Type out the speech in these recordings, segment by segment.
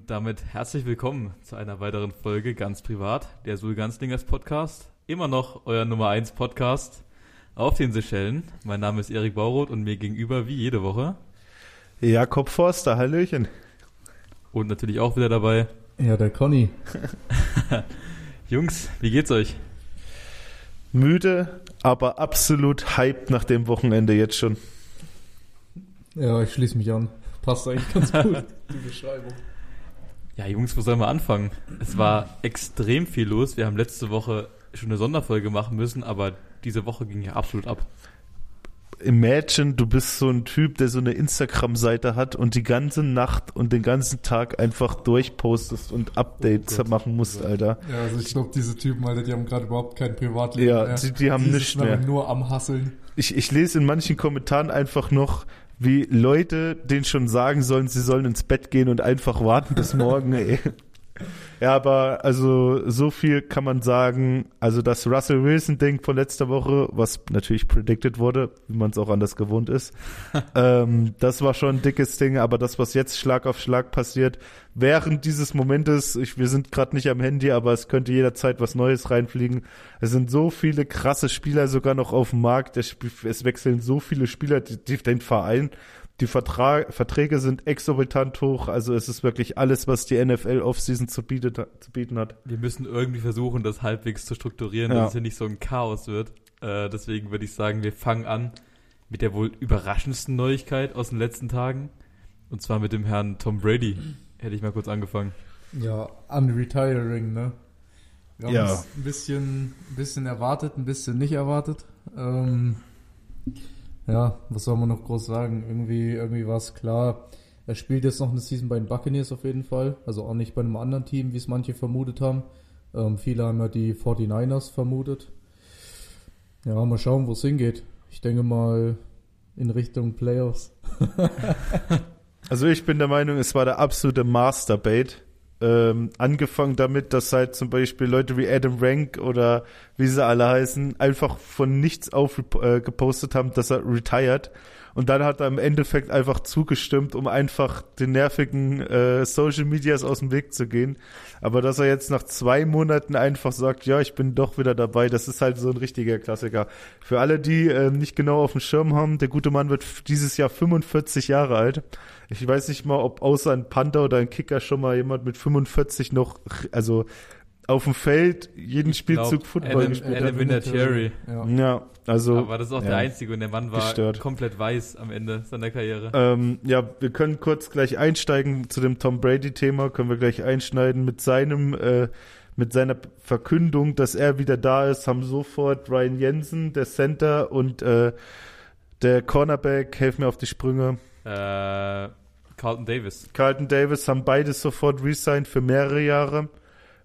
Und damit herzlich willkommen zu einer weiteren Folge ganz privat, der Sul Ganzlingers Podcast. Immer noch euer Nummer 1 Podcast auf den Seychellen. Mein Name ist Erik Bauroth und mir gegenüber wie jede Woche Jakob Forster, Hallöchen. Und natürlich auch wieder dabei. Ja, der Conny. Jungs, wie geht's euch? Müde, aber absolut hyped nach dem Wochenende jetzt schon. Ja, ich schließe mich an. Passt eigentlich ganz gut, die Beschreibung. Ja, Jungs, wo sollen wir anfangen? Es war extrem viel los. Wir haben letzte Woche schon eine Sonderfolge machen müssen, aber diese Woche ging ja absolut ab. Imagine, du bist so ein Typ, der so eine Instagram-Seite hat und die ganze Nacht und den ganzen Tag einfach durchpostest und Updates Oh machen musst, Alter. Ja, also ich glaube, diese Typen, Alter, die haben gerade überhaupt kein Privatleben Ja, mehr. die- die haben nichts mehr. nur am Hasseln. Ich, ich lese in manchen Kommentaren einfach noch, wie Leute denen schon sagen sollen, sie sollen ins Bett gehen und einfach warten bis morgen, ey. Ja, aber also so viel kann man sagen. Also das Russell Wilson-Ding von letzter Woche, was natürlich predicted wurde, wie man es auch anders gewohnt ist, ähm, das war schon ein dickes Ding. Aber das, was jetzt Schlag auf Schlag passiert, während dieses Momentes, ich, wir sind gerade nicht am Handy, aber es könnte jederzeit was Neues reinfliegen. Es sind so viele krasse Spieler sogar noch auf dem Markt. Es wechseln so viele Spieler, die, die den Verein. Die Vertrag, Verträge sind exorbitant hoch. Also es ist wirklich alles, was die NFL Offseason zu, bietet, zu bieten hat. Wir müssen irgendwie versuchen, das halbwegs zu strukturieren, Ja. dass es hier nicht so ein Chaos wird. Äh, deswegen würde ich sagen, wir fangen an mit der wohl überraschendsten Neuigkeit aus den letzten Tagen. Und zwar mit dem Herrn Tom Brady. Hätte ich mal kurz angefangen. Ja, unretiring, ne? Wir haben Ja. es ein bisschen, ein bisschen erwartet, ein bisschen nicht erwartet. Ähm, ja, was soll man noch groß sagen? Irgendwie, irgendwie war es klar. Er spielt jetzt noch eine Season bei den Buccaneers auf jeden Fall. Also auch nicht bei einem anderen Team, wie es manche vermutet haben. Ähm, viele haben ja die 49ers vermutet. Ja, mal schauen, wo es hingeht. Ich denke mal in Richtung Playoffs. Also ich bin der Meinung, es war der absolute Masterbait. Ähm, angefangen damit, dass halt zum Beispiel Leute wie Adam Rank oder wie sie alle heißen, einfach von nichts auf äh, gepostet haben, dass er retired. Und dann hat er im Endeffekt einfach zugestimmt, um einfach den nervigen äh, Social Medias aus dem Weg zu gehen. Aber dass er jetzt nach zwei Monaten einfach sagt, ja, ich bin doch wieder dabei, das ist halt so ein richtiger Klassiker. Für alle, die äh, nicht genau auf dem Schirm haben, der gute Mann wird dieses Jahr 45 Jahre alt. Ich weiß nicht mal, ob außer ein Panther oder ein Kicker schon mal jemand mit 45 noch, also auf dem Feld jeden Spielzug glaub, Football Adam- gespielt Adam hat. Vinatieri. Ja. Ja, also Aber das ist auch ja. der Einzige und der Mann war Gestört. komplett weiß am Ende seiner Karriere. Ähm, ja, wir können kurz gleich einsteigen zu dem Tom Brady-Thema, können wir gleich einschneiden mit seinem, äh, mit seiner Verkündung, dass er wieder da ist, haben sofort Ryan Jensen, der Center und äh, der Cornerback, helf mir auf die Sprünge, Äh, Carlton Davis. Carlton Davis haben beides sofort resigned für mehrere Jahre.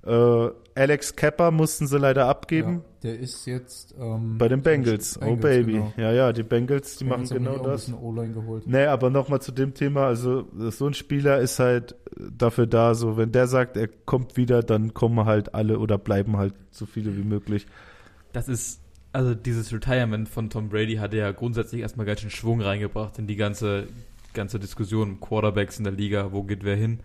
Äh, Alex Kepper mussten sie leider abgeben. Ja, der ist jetzt ähm, Bei den Bengals. Oh Bengals, Baby. genau. Ja, ja, die Bengals, die Bengals machen genau das. Nee, aber nochmal zu dem Thema, also so ein Spieler ist halt dafür da, so wenn der sagt, er kommt wieder, dann kommen halt alle oder bleiben halt so viele wie möglich. Das ist, also dieses Retirement von Tom Brady hat ja grundsätzlich erstmal ganz schön Schwung reingebracht in die ganze, ganze Diskussion um Quarterbacks in der Liga, wo geht wer hin.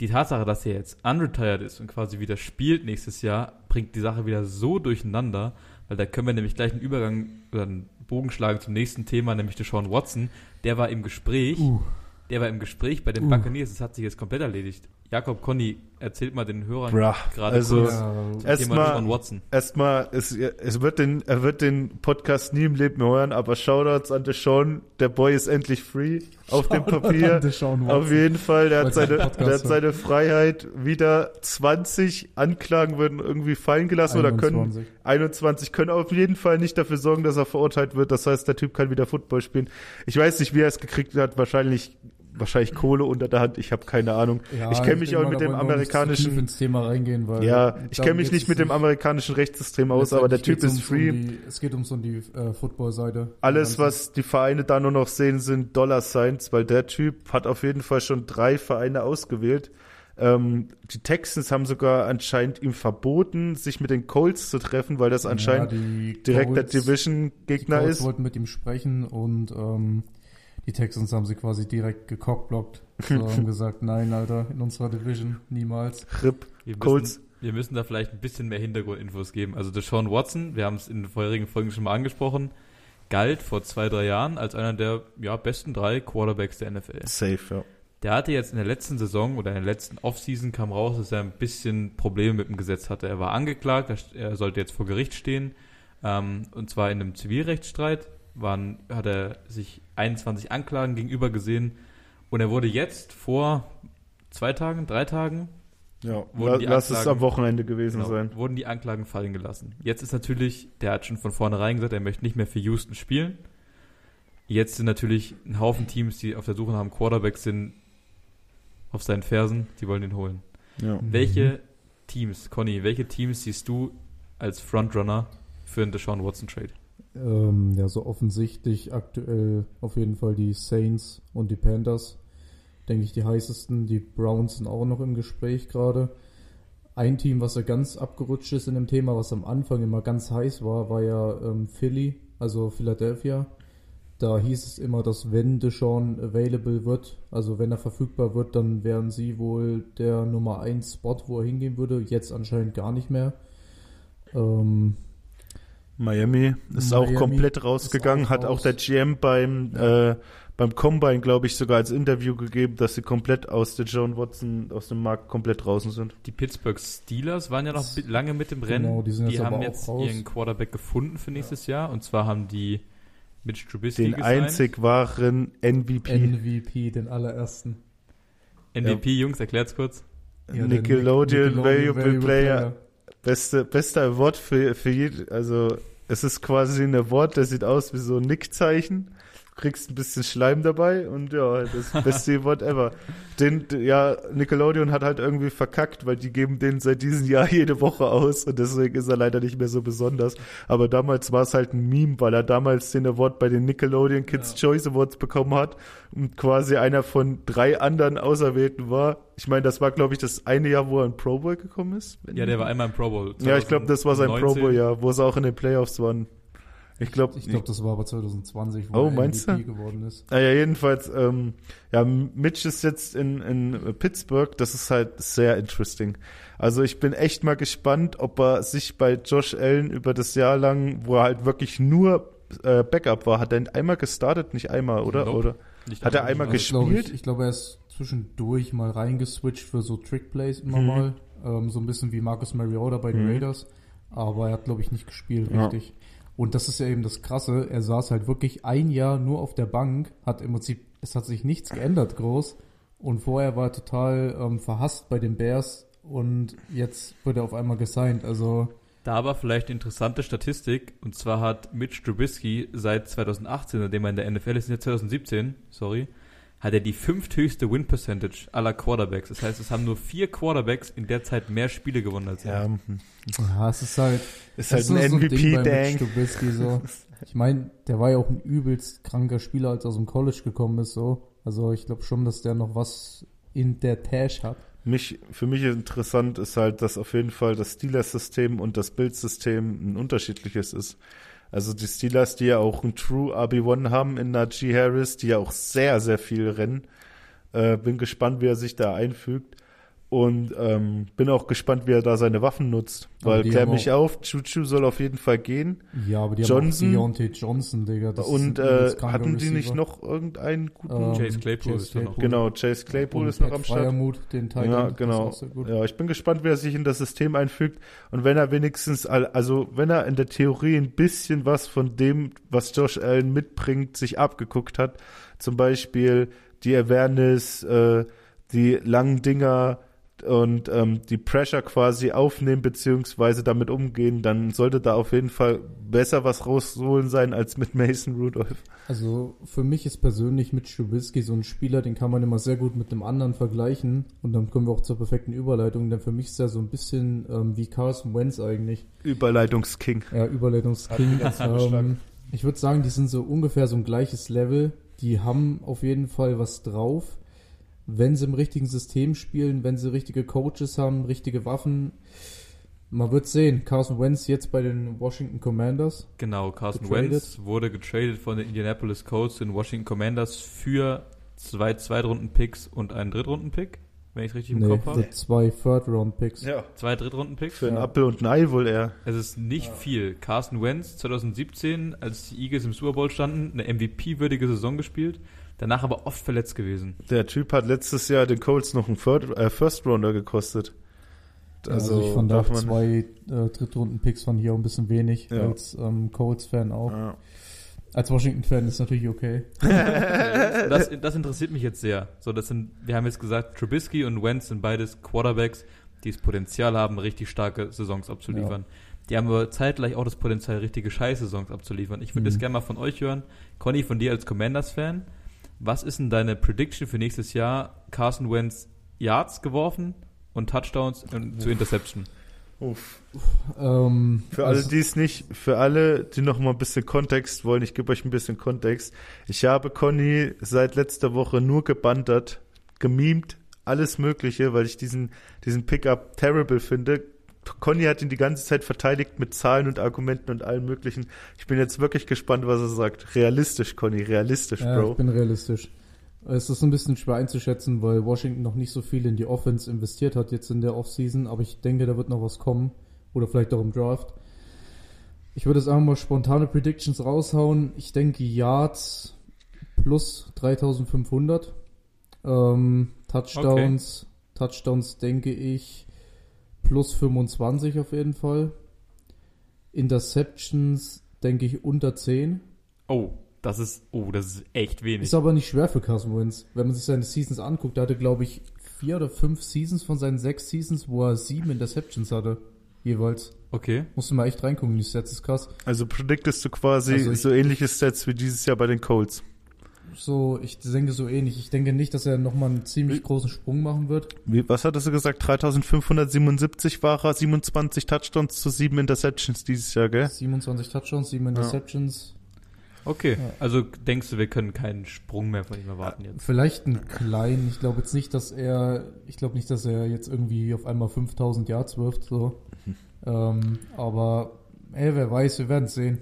Die Tatsache, dass er jetzt unretired ist und quasi wieder spielt nächstes Jahr, bringt die Sache wieder so durcheinander, weil da können wir nämlich gleich einen Übergang oder einen Bogen schlagen zum nächsten Thema, nämlich Deshaun Watson. Der war im Gespräch, Uh, der war im Gespräch bei den Uh. Buccaneers, das hat sich jetzt komplett erledigt. Jakob Conny, erzählt mal den Hörern Bruh, gerade also- kurz Erstmal-. Erstmal, es, es wird den, er wird den Podcast nie im Leben mehr hören, aber Shoutouts an Deshaun, der Boy ist endlich free auf dem Papier. Deshaun Auf jeden Fall, der hat, seine, der hat seine Freiheit wieder 20 Anklagen würden irgendwie fallen gelassen oder können 21. 21 können auf jeden Fall nicht dafür sorgen, dass er verurteilt wird. Das heißt, der Typ kann wieder Football spielen. Ich weiß nicht, wie er es gekriegt hat. Wahrscheinlich, wahrscheinlich Kohle unter der Hand. Ich habe keine Ahnung. Ja, ich kenne mich auch mal, mit dem wir nicht amerikanischen, ins Thema reingehen, weil ja, ich kenne mich nicht mit dem amerikanischen Rechtssystem aus, aber der Typ ist free. Um die, es geht ums um die äh, Football-Seite. Alles, was die Vereine da nur noch sehen, sind Dollar-Signs, weil der Typ hat auf jeden Fall schon drei Vereine ausgewählt. Ähm, die Texans haben sogar anscheinend ihm verboten, sich mit den Colts zu treffen, weil das anscheinend ja, die direkt der Colts- die Division-Gegner Colts ist. wollten mit ihm sprechen und ähm, Die Texans haben sie quasi direkt gecockblockt. So haben gesagt, nein, Alter, in unserer Division niemals. Rip, Wir Colts. müssen, wir müssen da vielleicht ein bisschen mehr Hintergrundinfos geben. Also Deshaun Watson, wir haben es in den vorherigen Folgen schon mal angesprochen, galt vor zwei, drei Jahren als einer der ja, besten drei Quarterbacks der NFL. Safe, ja. Der hatte jetzt in der letzten Saison oder in der letzten Offseason kam raus, dass er ein bisschen Probleme mit dem Gesetz hatte. Er war angeklagt, er- er sollte jetzt vor Gericht stehen, ähm, und zwar in einem Zivilrechtsstreit. Waren, hat er sich 21 Anklagen gegenüber gesehen und er wurde jetzt vor zwei Tagen, drei Tagen, ja. Wurden die Lass es Anklagen- am Wochenende gewesen Genau, sein. wurden die Anklagen fallen gelassen. Jetzt ist natürlich, der hat schon von vornherein gesagt, er möchte nicht mehr für Houston spielen. Jetzt sind natürlich ein Haufen Teams, die auf der Suche nach einem Quarterback sind, auf seinen Fersen, die wollen ihn holen. Ja. Welche Teams, Conny, welche Teams siehst du als Frontrunner für einen Deshaun Watson Trade? Ähm, ja, so offensichtlich aktuell auf jeden Fall die Saints und die Panthers. Denke ich, die heißesten. Die Browns sind auch noch im Gespräch gerade. Ein Team, was ja ganz abgerutscht ist in dem Thema, was am Anfang immer ganz heiß war, war ja ähm, Philly, also Philadelphia. Da hieß es immer, dass wenn Deshaun available wird, also wenn er verfügbar wird, dann wären sie wohl der Nummer 1 Spot, wo er hingehen würde. Jetzt anscheinend gar nicht mehr. Ähm, Miami ist auch Miami komplett rausgegangen, auch hat auch raus. der GM beim, äh, beim Combine, glaube ich, sogar als Interview gegeben, dass sie komplett aus der John Watson, aus dem Markt komplett draußen sind. Die Pittsburgh Steelers waren ja noch lange mit im Rennen. Genau, die sind jetzt haben auch jetzt raus. ihren Quarterback gefunden für nächstes Jahr. Und zwar haben die Mitch Trubisky Den gesigned. einzig wahren MVP. MVP, den allerersten. MVP, Jungs, erklärt's kurz. Ja, Nickelodeon, Nickelodeon Valuable, Player. Beste, bester Award für, für jeden, also es ist quasi ein Award, der sieht aus wie so ein Nickzeichen. Kriegst ein bisschen Schleim dabei und ja, das beste Award ever. Den, ja, Nickelodeon hat halt irgendwie verkackt, weil die geben den seit diesem Jahr jede Woche aus und deswegen ist er leider nicht mehr so besonders. Aber damals war es halt ein Meme, weil er damals den Award bei den Nickelodeon Kids Choice Awards bekommen hat und quasi einer von drei anderen Auserwählten war. Ich meine, das war, glaube ich, das eine Jahr, wo er in Pro Bowl gekommen ist. Ja, der war einmal im Pro Bowl. ja, ich glaube, das war sein Pro 2019. Bowl, ja, wo sie auch in den Playoffs waren. Ich glaube, Ich glaube, das war aber 2020, wo Oh, er meinst MVP du? geworden ist. Ah ja, jedenfalls, ähm, ja, Mitch ist jetzt in, in Pittsburgh, das ist halt sehr interesting. Also ich bin echt mal gespannt, ob er sich bei Josh Allen über das Jahr lang, wo er halt wirklich nur äh, Backup war, hat er einmal gestartet, nicht einmal, oder? Nope. oder? Nicht Hat er einmal Also, gespielt? glaub Ich, ich glaube, er ist zwischendurch mal reingeswitcht für so Trickplays immer Mhm. mal. Ähm, so ein bisschen wie Marcus Mariota bei den Mhm. Raiders. Aber er hat, glaube ich, nicht gespielt, Ja. richtig. Und das ist ja eben das Krasse. Er saß halt wirklich ein Jahr nur auf der Bank, hat im Prinzip, es hat sich nichts geändert groß. Und vorher war er total ähm, verhasst bei den Bears und jetzt wird er auf einmal gesigned. Also Da aber vielleicht interessante Statistik. Und zwar hat Mitch Trubisky seit 2018, seitdem er in der NFL ist, jetzt 2017, sorry, hat er die fünfthöchste Win Percentage aller Quarterbacks. Das heißt, es haben nur vier Quarterbacks in der Zeit mehr Spiele gewonnen als er. Ja, hm. ja, es ist halt ist halt ein so bei Mitch MVP-Dang. So. Ich meine, der war ja auch ein übelst kranker Spieler, als er aus dem College gekommen ist, so. Also ich glaube schon, dass der noch was in der Tash hat. Mich, für mich interessant ist halt, dass auf jeden Fall das Steelers-System und das Bild-System ein unterschiedliches ist. Also die Steelers, die ja auch ein True RB1 haben in Najee Harris, die ja auch sehr, sehr viel rennen. Äh, bin gespannt, wie er sich da einfügt. Und ähm, bin auch gespannt, wie er da seine Waffen nutzt. Weil klär mich auf, Chuchu soll auf jeden Fall gehen. Ja, aber die Johnson? haben auch Deontay Johnson, Digga. Das ist und äh, hatten die nicht noch irgendeinen guten? Ähm, Chase Claypool ist da noch. genau, Chase Claypool und ist noch Pat am Start. Freiermuth, den Titan, Ja, genau. ist auch sehr gut. Ja, ich bin gespannt, wie er sich in das System einfügt. Und wenn er wenigstens, all- also wenn er in der Theorie ein bisschen was von dem, was Josh Allen mitbringt, sich abgeguckt hat, zum Beispiel die Awareness, äh, die langen Dinger und ähm, die Pressure quasi aufnehmen beziehungsweise damit umgehen, dann sollte da auf jeden Fall besser was rausholen sein als mit Mason Rudolph. Also für mich ist persönlich mit Trubisky so ein Spieler, den kann man immer sehr gut mit dem anderen vergleichen und dann kommen wir auch zur perfekten Überleitung, denn für mich ist er so ein bisschen ähm, wie Carson Wentz eigentlich. Überleitungsking. Ja, Überleitungsking. Ähm, ich würde sagen, die sind so ungefähr so ein gleiches Level. Die haben auf jeden Fall was drauf. Wenn sie im richtigen System spielen, wenn sie richtige Coaches haben, richtige Waffen. Man wird sehen. Carson Wentz jetzt bei den Washington Commanders. Genau, Carson Getradet. Wentz wurde getradet von den Indianapolis Colts zu den Washington Commanders für zwei Zweitrunden-Picks und einen Drittrunden-Pick, wenn ich es richtig im Nee, Kopf habe. zwei Third-Round-Picks. Ja. Zwei Drittrunden-Picks. Für einen Ja. Apfel und ein Ei wohl eher. Es ist nicht viel. Carson Wentz 2017, als die Eagles im Super Bowl standen, eine MVP-würdige Saison gespielt, danach aber oft verletzt gewesen. Der Typ hat letztes Jahr den Colts noch einen Third, äh, First Rounder gekostet. Also, ich fand darf auch man- zwei äh, Drittrunden-Picks von hier auch ein bisschen wenig, Ja. als ähm, Colts-Fan auch. Ja. Als Washington-Fan ist natürlich okay. das, das interessiert mich jetzt sehr. So, das sind, wir haben jetzt gesagt, Trubisky und Wentz sind beides Quarterbacks, die das Potenzial haben, richtig starke Saisons abzuliefern. Die haben aber zeitgleich auch das Potenzial, richtige Scheiß-Saisons abzuliefern. Ich würde Mhm. das gerne mal von euch hören. Conny, von dir als Commanders-Fan. Was ist denn deine Prediction für nächstes Jahr? Carson Wentz Yards geworfen und Touchdowns und zu Interception. Uff. Ähm, Für alle, also- die es nicht, für alle, die noch mal ein bisschen Kontext wollen, ich gebe euch ein bisschen Kontext. Ich habe Conny seit letzter Woche nur gebantert, gemimt, alles Mögliche, weil ich diesen, diesen Pickup terrible finde. Conny hat ihn die ganze Zeit verteidigt mit Zahlen und Argumenten und allem Möglichen. Ich bin jetzt wirklich gespannt, was er sagt. Realistisch, Conny, realistisch, Ja, Bro. ich bin realistisch. Es ist ein bisschen schwer einzuschätzen, weil Washington noch nicht so viel in die Offense investiert hat jetzt in der Offseason, aber ich denke, da wird noch was kommen. Oder vielleicht auch im Draft. Ich würde jetzt einfach mal spontane Predictions raushauen. Ich denke Yards plus 3500. Ähm, Touchdowns, Touchdowns denke ich plus 25 auf jeden Fall. Interceptions denke ich unter 10. Oh, das ist, oh, das ist echt wenig. Ist aber nicht schwer für Carson Wentz. Wenn man sich seine Seasons anguckt, der hatte, glaube ich, vier oder fünf Seasons von seinen sechs Seasons, wo er sieben Interceptions hatte. Jeweils. Okay. Musst du mal echt reingucken, die Stats ist krass. Also prediktest du quasi Also ich- so ähnliche Stats wie dieses Jahr bei den Colts. So, ich denke so ähnlich. Ich denke nicht, dass er nochmal einen ziemlich großen Sprung machen wird. Wie, was hattest du gesagt? 3577 war er, 27 Touchdowns zu 7 Interceptions dieses Jahr, gell? 27 Touchdowns, sieben Interceptions. Okay. Ja. Also denkst du, wir können keinen Sprung mehr von ihm erwarten jetzt? Vielleicht einen kleinen. Ich glaube jetzt nicht, dass er, ich glaube nicht, dass er jetzt irgendwie auf einmal 5000 Yards wirft, so. ähm, aber, ey, wer weiß, wir werden es sehen.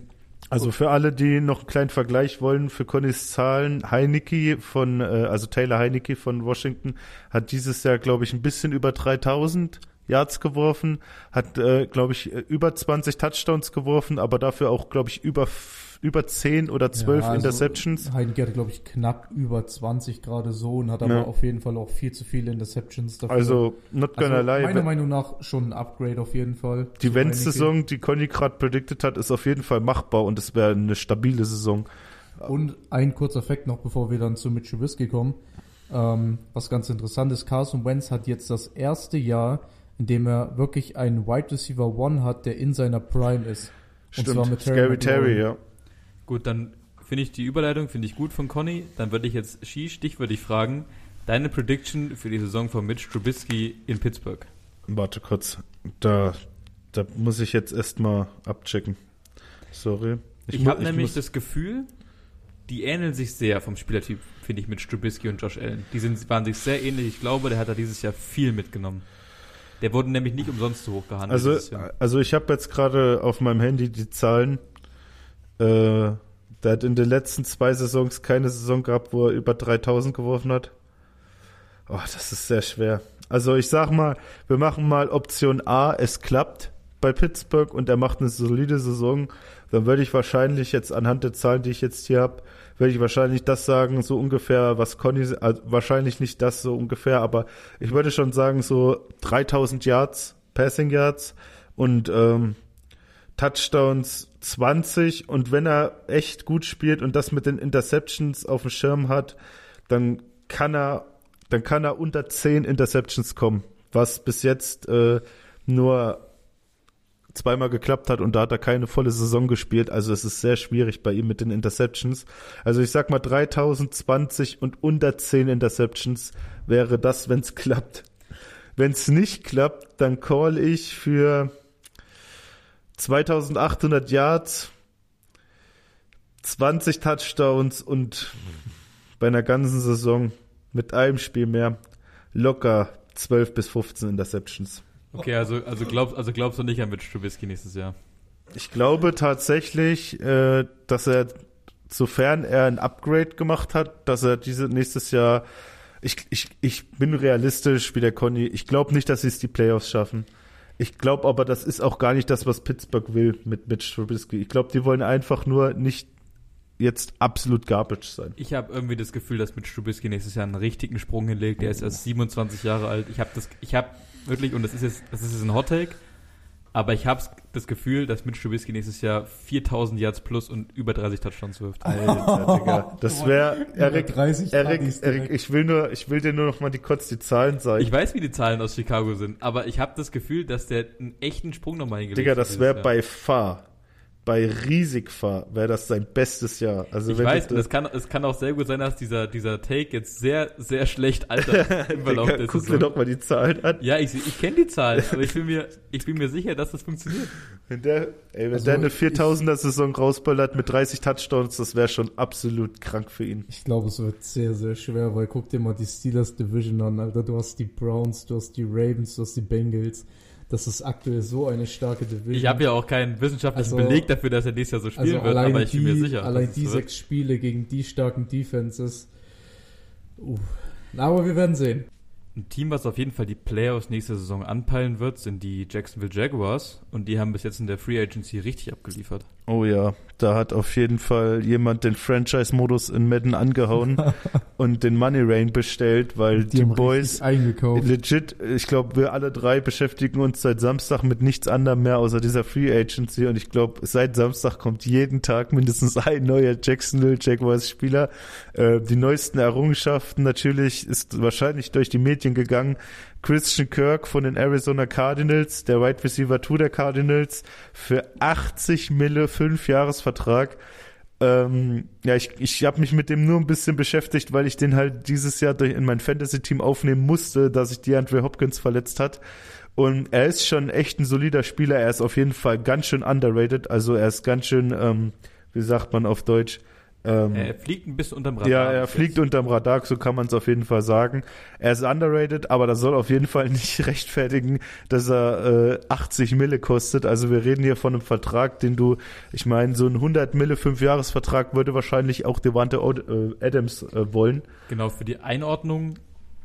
Also für alle, die noch einen kleinen Vergleich wollen, für Connys Zahlen, Heineke von, äh, also Taylor Heineke von Washington hat dieses Jahr, glaube ich, ein bisschen über 3000 Yards geworfen, hat, äh, glaube ich, äh, über 20 Touchdowns geworfen, aber dafür auch, glaube ich, über, über 10 oder 12 Ja, also Interceptions. Heineke hatte, glaube ich, knapp über 20 gerade so und hat aber Ja. auf jeden Fall auch viel zu viele Interceptions dafür. Also, not gonna Also, lie. meiner Meinung nach schon ein Upgrade auf jeden Fall. Die Wenz-Saison, die Conny gerade predicted hat, ist auf jeden Fall machbar und es wäre eine stabile Saison. Und ein kurzer Fact noch, bevor wir dann zu Mitch Trubisky kommen. Ähm, was ganz interessant ist, Carson Wentz hat jetzt das erste Jahr, in dem er wirklich einen Wide Receiver One hat, der in seiner Prime ist. Und zwar mit Terry Scary McLaurin. Terry, ja. Gut, dann finde ich die Überleitung, finde ich gut von Conny. Dann würde ich jetzt Ski stichwürdig fragen, deine Prediction für die Saison von Mitch Trubisky in Pittsburgh. Warte kurz. Da, da muss ich jetzt erstmal abchecken. Sorry. Ich, mu- habe nämlich das Gefühl, die ähneln sich sehr vom Spielertyp, finde ich, mit Trubisky und Josh Allen. Die sind, waren sich sehr ähnlich. Ich glaube, der hat da dieses Jahr viel mitgenommen. Der wurde nämlich nicht umsonst so hoch gehandelt. Also, also ich habe jetzt gerade auf meinem Handy die Zahlen. Äh, der hat in den letzten zwei Saisons keine Saison gehabt, wo er über 3000 geworfen hat. Oh, das ist sehr schwer. Also ich sag mal, wir machen mal Option A, es klappt bei Pittsburgh und er macht eine solide Saison. Dann würde ich wahrscheinlich jetzt anhand der Zahlen, die ich jetzt hier habe, würde ich wahrscheinlich das sagen, so ungefähr, was Conny, also wahrscheinlich nicht das so ungefähr, aber ich würde schon sagen, so 3000 Yards, Passing Yards und ähm, Touchdowns 20 und wenn er echt gut spielt und das mit den Interceptions auf dem Schirm hat, dann kann er, dann kann er unter 10 Interceptions kommen, was bis jetzt äh, nur zweimal geklappt hat und da hat er keine volle Saison gespielt. Also es ist sehr schwierig bei ihm mit den Interceptions. Also ich sag mal 3020 und unter 10 Interceptions wäre das, wenn es klappt. Wenn es nicht klappt, dann call ich für 2800 Yards, 20 Touchdowns und bei einer ganzen Saison mit einem Spiel mehr locker 12 bis 15 Interceptions. Okay, also, also, glaubst, also glaubst du nicht an Mitch Trubisky nächstes Jahr? Ich glaube tatsächlich, äh, dass er, sofern er ein Upgrade gemacht hat, dass er diese nächstes Jahr, ich, ich, ich bin realistisch wie der Conny, ich glaube nicht, dass sie es die Playoffs schaffen. Ich glaube aber, das ist auch gar nicht das, was Pittsburgh will mit Mitch Trubisky. Ich glaube, die wollen einfach nur nicht jetzt absolut garbage sein. Ich habe irgendwie das Gefühl, dass Mitch Trubisky nächstes Jahr einen richtigen Sprung hinlegt. Der ist erst 27 Jahre alt. Ich habe das, ich habe wirklich, und das ist jetzt, das ist jetzt ein Hot Take, aber ich habe das Gefühl, dass Mitch Trubisky nächstes Jahr 4000 Yards plus und über 30 Touchdowns wirft. Alter, Digga. Das wäre, Erik, 30 Erik, Partys Erik, direkt. ich will nur, ich will dir nur noch mal die, kurz die Zahlen sagen. Ich weiß, wie die Zahlen aus Chicago sind, aber ich habe das Gefühl, dass der einen echten Sprung nochmal hingelegt Digga, hat das dieses wäre Jahr. bei Fahr, bei riesig Fahr, wäre das sein bestes Jahr. Also Ich wenn weiß, es kann, es kann auch sehr gut sein, dass dieser, dieser Take jetzt sehr, sehr schlecht altert im Verlauf der guck dir doch mal die Zahlen an. Ja, ich, ich kenne die Zahlen, aber ich bin, mir, ich bin mir sicher, dass das funktioniert. Wenn der, ey, wenn Also der eine ich- 4000er Saison rausballert mit 30 Touchdowns, das wäre schon absolut krank für ihn. Ich glaube, es wird sehr, sehr schwer, weil guck dir mal die Steelers Division an, Alter. Du hast die Browns, du hast die Ravens, du hast die Bengals. Das ist aktuell so eine starke Division. Ich habe ja auch keinen wissenschaftlichen Also- Beleg dafür, dass er nächstes Jahr so spielen also wird, aber ich die, bin mir sicher. Allein dass die es wird. sechs Spiele gegen die starken Defenses. Uh. Aber wir werden sehen. Ein Team, was auf jeden Fall die Playoffs nächste Saison anpeilen wird, sind die Jacksonville Jaguars und die haben bis jetzt in der Free Agency richtig abgeliefert. Oh ja, da hat auf jeden Fall jemand den Franchise-Modus in Madden angehauen und den Money Rain bestellt, weil die, haben Boys eingekauft. legit, ich glaube, wir alle drei beschäftigen uns seit Samstag mit nichts anderem mehr außer dieser Free Agency und ich glaube, seit Samstag kommt jeden Tag mindestens ein neuer Jacksonville Jaguars Spieler. Äh, die neuesten Errungenschaften natürlich ist wahrscheinlich durch die Medien gegangen. Christian Kirk von den Arizona Cardinals, der Wide Receiver 2 der Cardinals, für 80 Mille, 5 Jahresvertrag. Ähm, ja, ich, ich habe mich mit dem nur ein bisschen beschäftigt, weil ich den halt dieses Jahr in mein Fantasy-Team aufnehmen musste, da sich DeAndre Hopkins verletzt hat. Und er ist schon echt ein solider Spieler. Er ist auf jeden Fall ganz schön underrated. Also er ist ganz schön, ähm, wie sagt man auf Deutsch? Ähm, Er fliegt ein bisschen unterm Radar. ja, er fliegt jetzt. unterm Radar, so kann man es auf jeden Fall sagen. Er ist underrated, aber das soll auf jeden Fall nicht rechtfertigen, dass er äh, 80 Mille kostet. Also wir reden hier von einem Vertrag, den du, ich meine, so ein 100 Mille Fünfjahresvertrag würde wahrscheinlich auch Devante äh, Adams äh, wollen. Genau, für die Einordnung,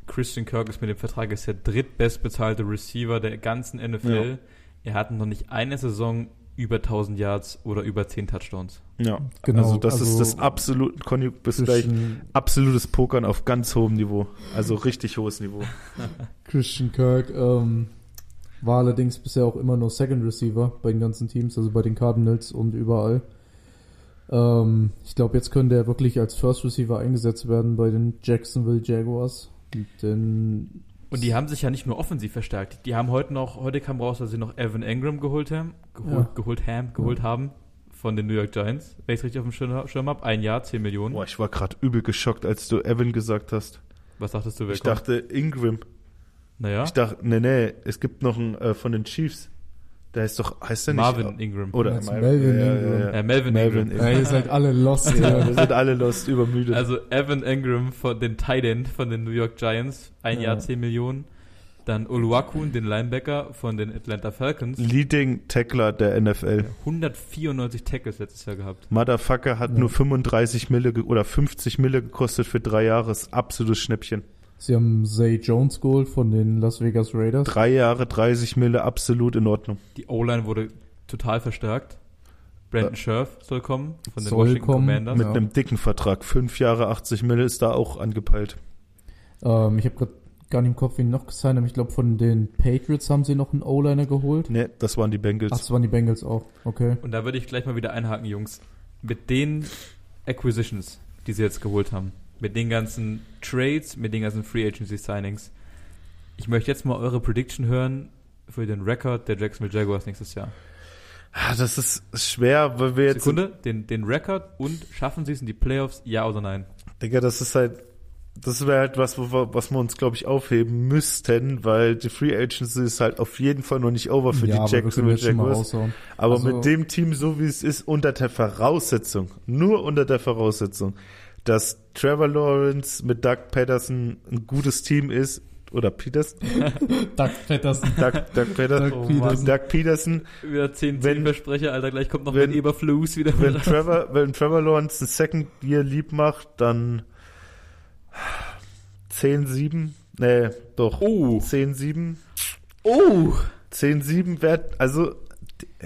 Christian Kirk ist mit dem Vertrag ist der drittbestbezahlte Receiver der ganzen NFL. Ja. Er hat noch nicht eine Saison über 1000 Yards oder über 10 Touchdowns. Ja, Genau, Also das ist also das absolute, Conny, bis gleich Christian, absolutes Pokern auf ganz hohem Niveau. Also richtig hohes Niveau. Christian Kirk ähm, war allerdings bisher auch immer nur Second Receiver bei den ganzen Teams, also bei den Cardinals und überall. Ähm, ich glaube, jetzt könnte er wirklich als First Receiver eingesetzt werden bei den Jacksonville Jaguars. Denn Und die haben sich ja nicht nur offensiv verstärkt. Die haben heute noch, heute kam raus, dass sie noch Evan Engram geholt haben, geholt, Ja. geholt haben, geholt haben von den New York Giants, wenn ich es richtig auf dem Schirm, Schirm habe. Ein Jahr, 10 Millionen. Boah, ich war gerade übel geschockt, als du Evan gesagt hast. Was dachtest du, wer Ich kommt? dachte Ingram. naja, Ich dachte, nee, nee, es gibt noch einen äh, von den Chiefs. Der ist doch, heißt der nicht? Marvin Ingram. Oder du Melvin Ingram? Äh, Melvin, Melvin Ingram. ja, ihr seid alle lost. Ja, ja. wir sind alle lost, übermüdet. Also Evan Engram von den Tight End von den New York Giants, ein Ja. Jahr 10 Millionen. Dann Oluwakun, den Linebacker von den Atlanta Falcons. Leading Tackler der NFL. 194 Tackles letztes Jahr gehabt. Motherfucker hat Ja. nur 35 Mille oder 50 Mille gekostet für drei Jahre. Ist absolutes Schnäppchen. Sie haben Zay Jones geholt von den Las Vegas Raiders. Drei Jahre, 30 Mille, absolut in Ordnung. Die O-Line wurde total verstärkt. Brandon Scherf soll kommen von den Soll Washington kommen. Commanders. Mit Ja. einem dicken Vertrag. Fünf Jahre, 80 Mille ist da auch angepeilt. Ähm, ich habe gerade gar nicht im Kopf, wen noch gesigned haben. Ich glaube, von den Patriots haben sie noch einen O-Liner geholt. Ne, das waren die Ach, Bengals. das waren die Bengals auch. Okay. Und da würde ich gleich mal wieder einhaken, Jungs. Mit den Acquisitions, die sie jetzt geholt haben, mit den ganzen Trades, mit den ganzen Free Agency Signings, ich möchte jetzt mal eure Prediction hören für den Rekord der Jacksonville Jaguars nächstes Jahr. Ah, Das ist schwer, weil wir jetzt. Sekunde, den, den Rekord und schaffen sie es in die Playoffs, ja oder nein? Digga, das ist halt, das wäre halt was, wo wir, was wir uns, glaube ich, aufheben müssten, weil die Free Agency ist halt auf jeden Fall noch nicht over für ja, die Jacksonville Jaguars. Aber Also- mit dem Team, so wie es ist, unter der Voraussetzung, nur unter der Voraussetzung, dass Trevor Lawrence mit Doug Patterson ein gutes Team ist oder Peterson, Doug Patterson. Doug, Doug, Peterson, Doug Oh Peterson. Doug Peterson, Wieder 10 Wenn- Versprecher, Alter, gleich kommt noch wenn- ein Eberflus wieder wenn. Trevor, wenn Trevor Lawrence ein Second Year lieb macht, dann 10-7, nee, doch, Oh, 10-7, oh, 10-7 wert, also,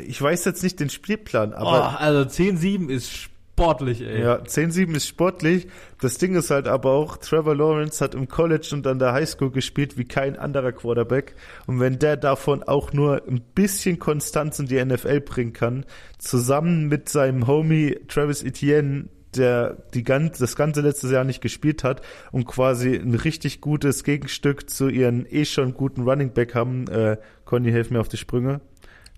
ich weiß jetzt nicht den Spielplan, oh aber also 10-7 ist sportlich, ey. Ja, 10-7 ist sportlich. Das Ding ist halt aber auch, Trevor Lawrence hat im College und an der Highschool gespielt wie kein anderer Quarterback. Und wenn der davon auch nur ein bisschen Konstanz in die NFL bringen kann, zusammen mit seinem Homie Travis Etienne, der die ganz, das ganze letzte Jahr nicht gespielt hat und quasi ein richtig gutes Gegenstück zu ihren eh schon guten Running Back haben. Äh, Conny, helf mir auf die Sprünge.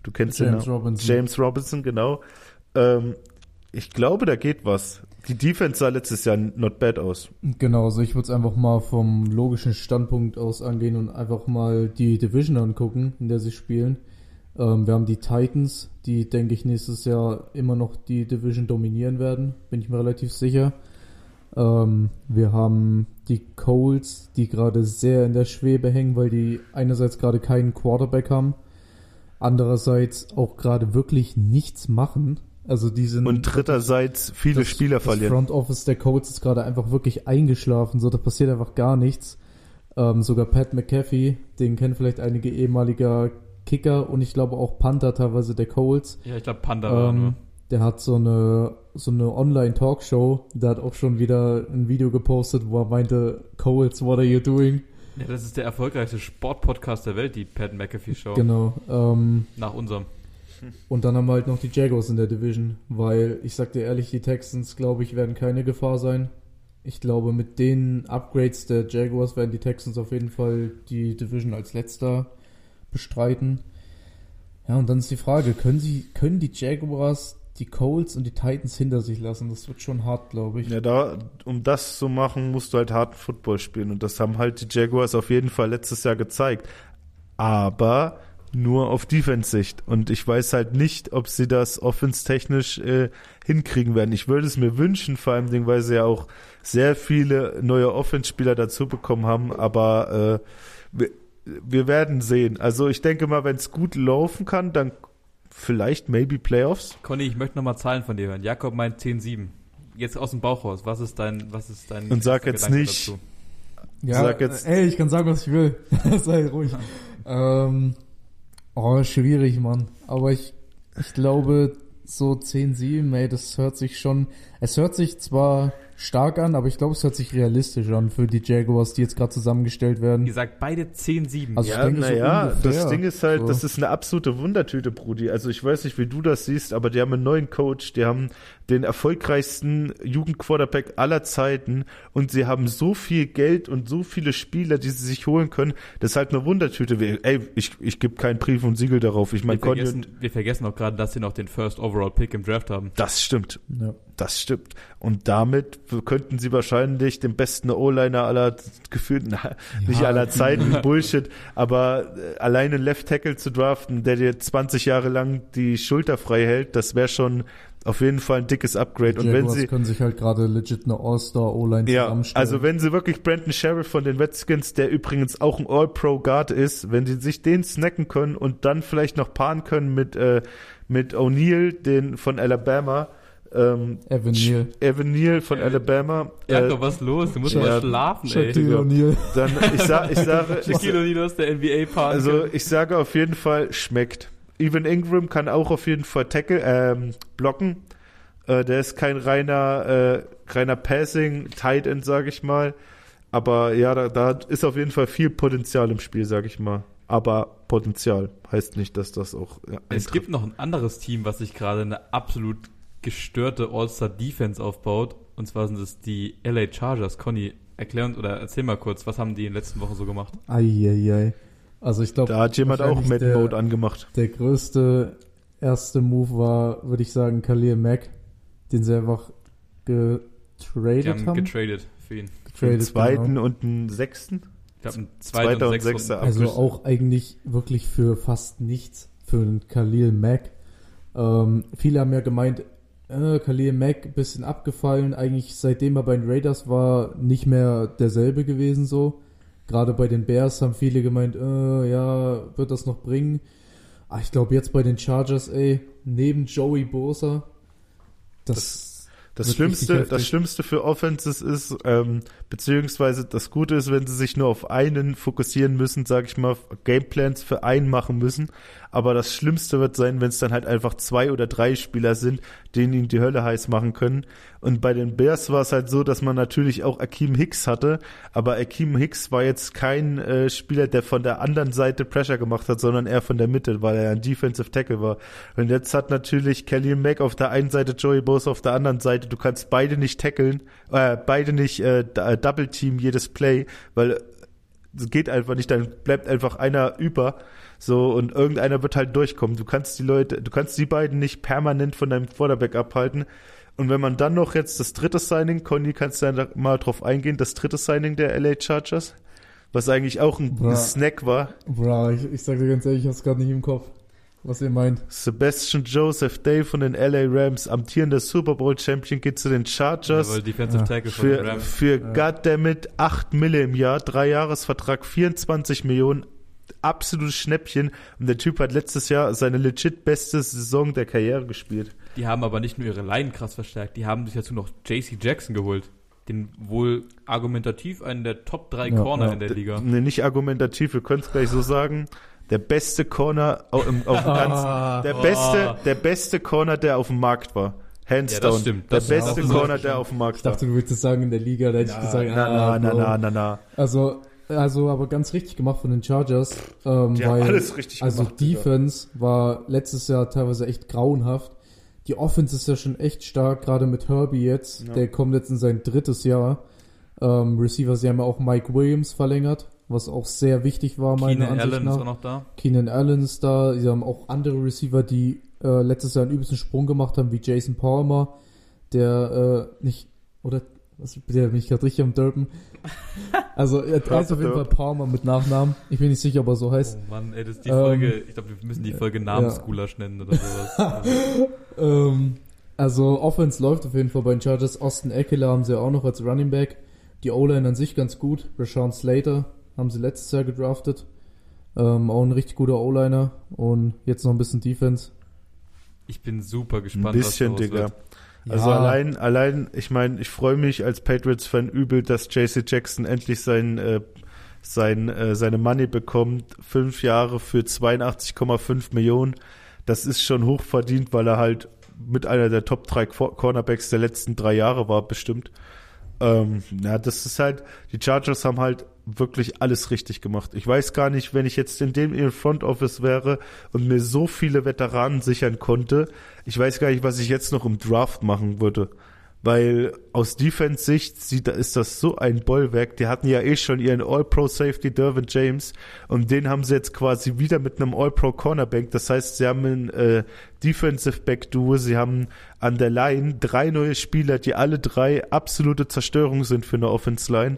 Du kennst James den. Robinson. James Robinson, genau. Ähm, ich glaube, da geht was. Die Defense sah letztes Jahr not bad aus. Genau, also ich würde es einfach mal vom logischen Standpunkt aus angehen und einfach mal die Division angucken, in der sie spielen. Ähm, wir haben die Titans, die, denke ich, nächstes Jahr immer noch die Division dominieren werden, bin ich mir relativ sicher. Ähm, wir haben die Colts, die gerade sehr in der Schwebe hängen, weil die einerseits gerade keinen Quarterback haben, andererseits auch gerade wirklich nichts machen. Also die sind Und dritterseits viele das, Spieler das verlieren. Front Office der Colts ist gerade einfach wirklich eingeschlafen, so da passiert einfach gar nichts. Ähm, sogar Pat McAfee, den kennen vielleicht einige ehemaliger Kicker und ich glaube auch Panther teilweise der Colts. Ja, ich glaube Panda war Ähm, der hat so eine so eine Online-Talkshow, der hat auch schon wieder ein Video gepostet, wo er meinte, Colts, what are you doing? Ja, das ist der erfolgreichste Sportpodcast der Welt, die Pat McAfee Show. Genau. Ähm, Nach unserem. Und dann haben wir halt noch die Jaguars in der Division, weil ich sag dir ehrlich, die Texans, glaube ich, werden keine Gefahr sein. Ich glaube, mit den Upgrades der Jaguars werden die Texans auf jeden Fall die Division als letzter bestreiten. Ja, und dann ist die Frage, können sie, können die Jaguars die Colts und die Titans hinter sich lassen? Das wird schon hart, glaube ich. Ja, da, um das zu machen, musst du halt harten Football spielen. Und das haben halt die Jaguars auf jeden Fall letztes Jahr gezeigt. Aber nur auf Defense-Sicht. Und ich weiß halt nicht, ob sie das offense-technisch äh, hinkriegen werden. Ich würde es mir wünschen, vor allem, weil sie ja auch sehr viele neue Offense-Spieler dazu bekommen haben. Aber äh, wir, wir werden sehen. Also ich denke mal, wenn es gut laufen kann, dann vielleicht maybe Playoffs. Conny, ich möchte nochmal Zahlen von dir hören. Jakob meint 10-7. Jetzt aus dem Bauch raus. Was ist dein, was ist dein Und sag jetzt Gedanke nicht, dazu? Ja, Sag jetzt- ey, ich kann sagen, was ich will. Sei ruhig. ähm, oh, schwierig, Mann. Aber ich, ich glaube, so 10-7, ey, das hört sich schon, es hört sich zwar stark an, aber ich glaube, es hört sich realistisch an für die Jaguars, die jetzt gerade zusammengestellt werden. Ihr sagt beide 10-7. Also- ja, so naja, ungefähr. das Ding ist halt, So. das ist eine absolute Wundertüte, Brudi. Also ich weiß nicht, wie du das siehst, aber die haben einen neuen Coach, die haben den erfolgreichsten Jugendquarterback aller Zeiten und sie haben so viel Geld und so viele Spieler, die sie sich holen können. Das ist halt eine Wundertüte. Wir- Ey, ich, ich gebe keinen Brief und Siegel darauf. Ich wir, meine, Conny vergessen, wir vergessen auch gerade, dass sie noch den First Overall Pick im Draft haben. das stimmt. Ja. Das stimmt. Und damit könnten sie wahrscheinlich den besten O-Liner aller gefühlt, na, nicht Ja. aller Zeiten, Bullshit, aber äh, alleine einen Left Tackle zu draften, der dir 20 Jahre lang die Schulter frei hält, das wäre schon auf jeden Fall ein dickes Upgrade. Die Und wenn sie, können sich halt gerade legit eine All-Star-O-Line ja, zusammenstellen. also wenn sie wirklich Brandon Sheriff von den Redskins, der übrigens auch ein All-Pro-Guard ist, wenn sie sich den snacken können und dann vielleicht noch paaren können mit, äh, mit O'Neal, den von Alabama, ähm, Evan Neal. Evan Neal von Äh, Alabama. Jakob, was ist los? Du musst ja, mal schlafen, ey. Shaquille O'Neal. dann, ich, sag, ich sage, ich, Shaquille O'Neal aus der NBA-Park. also ich sage auf jeden Fall, schmeckt. Evan Ingram kann auch auf jeden Fall tackle, ähm, blocken. Äh, der ist kein reiner, äh, reiner Passing, Tight End, sage ich mal. Aber ja, da, da ist auf jeden Fall viel Potenzial im Spiel, sage ich mal. Aber Potenzial heißt nicht, dass das auch ja, Es gibt noch ein anderes Team, was sich gerade eine absolut gestörte All-Star-Defense aufbaut. Und zwar sind es die LA Chargers. Conny, erklär uns oder erzähl mal kurz, was haben die in den letzten Wochen so gemacht? Eieiei. Also ich glaube, Da hat jemand auch Mad der- Mode angemacht. Der größte erste Move war, würde ich sagen, Khalil Mack, den sie einfach Die getradet haben haben. getradet für ihn. Den Getradet, zweiten genau. und den sechsten. Ich glaube, Zweiter zweiter und und sechster. Also auch eigentlich wirklich für fast nichts für einen Khalil Mack. Ähm, viele haben ja gemeint, äh, Khalil Mack bisschen abgefallen. Eigentlich seitdem er bei den Raiders war, nicht mehr derselbe gewesen so. Gerade bei den Bears haben viele gemeint, äh, ja, wird das noch bringen? Ah, ich glaube jetzt bei den Chargers, ey, neben Joey Bosa, das, Das Wird Schlimmste, das Schlimmste für Offenses ist, ähm, beziehungsweise das Gute ist, wenn sie sich nur auf einen fokussieren müssen, sage ich mal, Gameplans für einen machen müssen. Aber das Schlimmste wird sein, wenn es dann halt einfach zwei oder drei Spieler sind, denen ihnen die Hölle heiß machen können. Und bei den Bears war es halt so, dass man natürlich auch Akeem Hicks hatte, aber Akeem Hicks war jetzt kein äh, Spieler, der von der anderen Seite Pressure gemacht hat, sondern eher von der Mitte, weil er ein Defensive Tackle war. Und jetzt hat natürlich Kelly Mack auf der einen Seite Joey Bosa auf der anderen Seite. Du kannst beide nicht tackeln, äh, beide nicht äh, d- Double Team jedes Play, weil es geht einfach nicht, dann bleibt einfach einer über. So, und irgendeiner wird halt durchkommen. Du kannst die Leute, du kannst die beiden nicht permanent von deinem Quarterback abhalten. Und wenn man dann noch jetzt das dritte Signing, Conny, kannst du da mal drauf eingehen, das dritte Signing der LA Chargers, was eigentlich auch ein, Bra. Snack war. bra, ich, ich sag dir ganz ehrlich, ich hab's gerade nicht im Kopf, was ihr meint. Sebastian Joseph Day von den LA Rams, amtierender Super Bowl Champion, geht zu den Chargers. Jawohl, Defensive Ja. Tackle von den Für, Rams. für goddammit 8 Mille im Jahr, drei Jahresvertrag, 24 Millionen, absolutes Schnäppchen. Und der Typ hat letztes Jahr seine legit beste Saison der Karriere gespielt. Die haben aber nicht nur ihre Line krass verstärkt, die haben sich dazu noch JC Jackson geholt. Den wohl argumentativ einen der Top 3 Ja, Corner ja. in der Liga. Nee, nicht argumentativ, wir können es gleich so sagen. Der beste Corner auf dem Ah. ganzen, der Oh. beste, der beste Corner, der auf dem Markt war. Hands Ja, das down. stimmt. Der Das- beste Corner, der auf dem Markt Ich dachte, war. du würdest sagen in der Liga, da hätte ich gesagt, na, ah, na, na, na, na, na. Also, also aber ganz richtig gemacht von den Chargers, ähm, Die haben weil alles richtig also gemacht, Digga. Defense war letztes Jahr teilweise echt grauenhaft. Die Offense ist ja schon echt stark, gerade mit Herbie jetzt. Ja. Der kommt jetzt in sein drittes Jahr. Ähm, Receiver, sie haben ja auch Mike Williams verlängert, was auch sehr wichtig war, meiner Keenan Ansicht Allen nach. ist auch noch da. Keenan Allen ist da. Sie haben auch andere Receiver, die äh, letztes Jahr einen übelsten Sprung gemacht haben, wie Jason Palmer, der äh, nicht, oder, der bin ich gerade richtig am Derpen. Also, er heißt auf jeden Fall Palmer mit Nachnamen. Ich bin nicht sicher, ob er so heißt. Oh Mann, ey, das ist die Ähm, Folge, ich glaube, wir müssen die Folge Namensgulasch nennen oder sowas. Also, Ähm, also, Offense läuft auf jeden Fall bei den Chargers. Austin Eckler haben sie ja auch noch als Running Back. Die O-Line an sich ganz gut. Rashawn Slater haben sie letztes Jahr gedraftet. Ähm, auch ein richtig guter O-Liner. Und jetzt noch ein bisschen Defense. ich bin super gespannt, Ein bisschen, was daraus Digga. wird. Also Ja. allein, allein, ich meine, ich freue mich als Patriots-Fan übel, dass JC Jackson endlich sein, äh, sein, äh, seine Money bekommt. Fünf Jahre für 82,5 Millionen. Das ist schon hoch verdient, weil er halt mit einer der Top 3 Qu- Cornerbacks der letzten drei Jahre war, bestimmt. Ähm, ja, das ist halt, die Chargers haben halt wirklich alles richtig gemacht. Ich weiß gar nicht, wenn ich jetzt in dem Front Office wäre und mir so viele Veteranen sichern konnte, ich weiß gar nicht, was ich jetzt noch im Draft machen würde. Weil aus Defense-Sicht sieht, ist das so ein Bollwerk. Die hatten ja eh schon ihren All-Pro-Safety Dervin James und den haben sie jetzt quasi wieder mit einem All-Pro-Cornerback. Das heißt, sie haben ein äh, Defensive-Back-Duo, sie haben an der Line drei neue Spieler, die alle drei absolute Zerstörung sind für eine Offense-Line.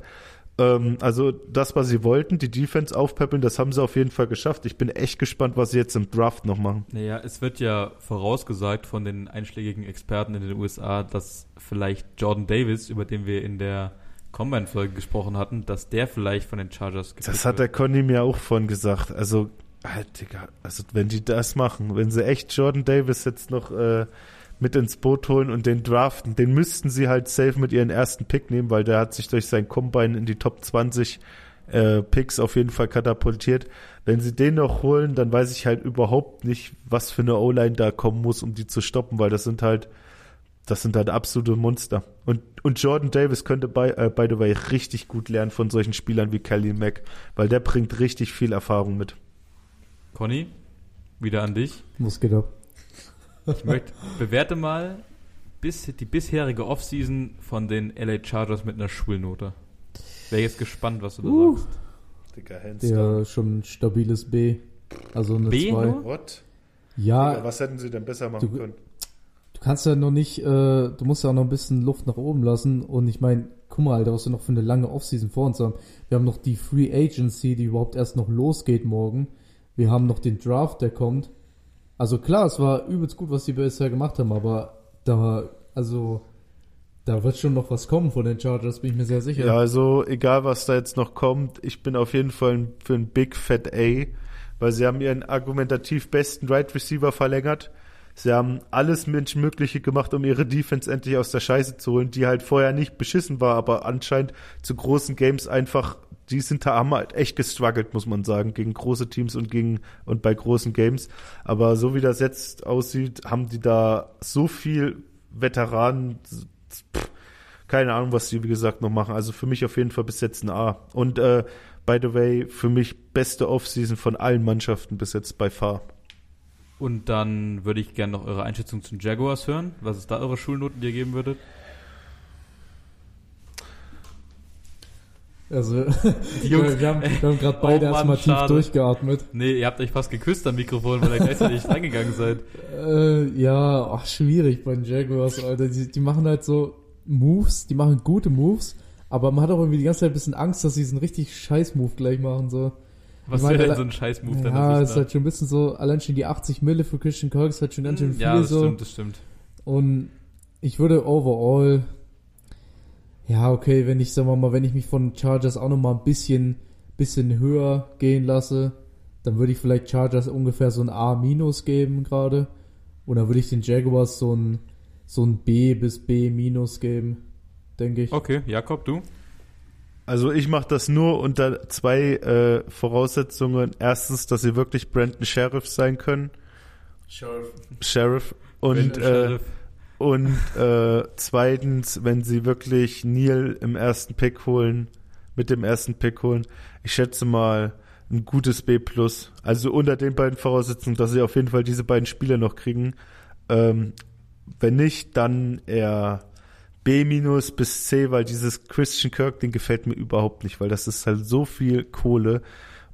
Ähm, also das, was sie wollten, die Defense aufpäppeln, das haben sie auf jeden Fall geschafft. Ich bin echt gespannt, was sie jetzt im Draft noch machen. Naja, es wird ja vorausgesagt von den einschlägigen Experten in den USA, dass vielleicht Jordan Davis, über den wir in der Combine-Folge gesprochen hatten, dass der vielleicht von den Chargers Das hat der. Conny mir auch von gesagt. Also, halt, Digga, also wenn die das machen, wenn sie echt Jordan Davis jetzt noch äh, mit ins Boot holen und den draften, den müssten sie halt safe mit ihren ersten Pick nehmen, weil der hat sich durch sein Combine in die Top 20 äh, Picks auf jeden Fall katapultiert. Wenn sie den noch holen, dann weiß ich halt überhaupt nicht, was für eine O-Line da kommen muss, um die zu stoppen, weil das sind halt das sind halt absolute Monster. Und, und Jordan Davis könnte bei, äh, by the way richtig gut lernen von solchen Spielern wie Kelly Mack, weil der bringt richtig viel Erfahrung mit. Conny, wieder an dich. Was geht ab? Ich möchte, bewerte mal bis, die bisherige Offseason von den LA Chargers mit einer Schulnote. Wäre jetzt gespannt, was du da Uh. sagst. Digga, hands Der schon ein stabiles B. Also eine B 2. nur? What? Ja, Digga, was hätten sie denn besser machen du- können? du kannst ja noch nicht, äh, du musst ja auch noch ein bisschen Luft nach oben lassen. Und ich meine, guck mal, Alter, was wir noch für eine lange Offseason vor uns haben. Wir haben noch die Free Agency, die überhaupt erst noch losgeht morgen. Wir haben noch den Draft, der kommt. Also klar, es war übelst gut, was die bisher gemacht haben, aber da, also, Da wird schon noch was kommen von den Chargers, bin ich mir sehr sicher. Ja, also egal was da jetzt noch kommt, ich bin auf jeden Fall für ein Big Fat A, weil sie haben ihren argumentativ besten Right Receiver verlängert. Sie haben alles Menschenmögliche gemacht, um ihre Defense endlich aus der Scheiße zu holen, die halt vorher nicht beschissen war, aber anscheinend zu großen Games einfach, die sind da haben halt echt gestruggelt, muss man sagen, gegen große Teams und gegen und bei großen Games. Aber so wie das jetzt aussieht, haben die da so viel Veteranen, pff, keine Ahnung, was die wie gesagt noch machen. Also für mich auf jeden Fall bis jetzt ein A. Und äh, by the way, für mich beste Offseason von allen Mannschaften bis jetzt bei far. Und dann würde ich gerne noch eure Einschätzung zu den Jaguars hören. Was ist da eure Schulnoten, die ihr geben würdet? Also, Jungs, wir haben, wir haben gerade beide oh Mann, erstmal tief schade. durchgeatmet. Nee, ihr habt euch fast geküsst am Mikrofon, weil ihr gleichzeitig reingegangen seid. Äh, ja, ach, schwierig bei den Jaguars, Alter. Die, die machen halt so Moves, die machen gute Moves, aber man hat auch irgendwie die ganze Zeit ein bisschen Angst, dass sie diesen richtig scheiß Move gleich machen, so. Was wäre denn so ein Scheiß-Move dann? Ja, das ist halt schon ein bisschen so, allein schon die 80 Mille für Christian Kirk ist halt schon ganz schön viel ja, das so. stimmt, das stimmt. Und ich würde overall, ja, okay, wenn ich, sagen wir mal, wenn ich mich von Chargers auch nochmal ein bisschen, bisschen höher gehen lasse, dann würde ich vielleicht Chargers ungefähr so ein A- minus geben gerade. Und dann würde ich den Jaguars so ein, so ein B bis B minus geben, denke ich. Okay, Jakob, du? Also ich mache das nur unter zwei äh, Voraussetzungen. Erstens, dass sie wirklich Brandon Sheriff sein können. Sheriff. Und, Wenn- äh, Sheriff. Und äh, zweitens, wenn sie wirklich Neil im ersten Pick holen, mit dem ersten Pick holen, ich schätze mal ein gutes B+. Also unter den beiden Voraussetzungen, dass sie auf jeden Fall diese beiden Spiele noch kriegen. Ähm, wenn nicht, dann eher B- bis C, weil dieses Christian Kirk, den gefällt mir überhaupt nicht, weil das ist halt so viel Kohle.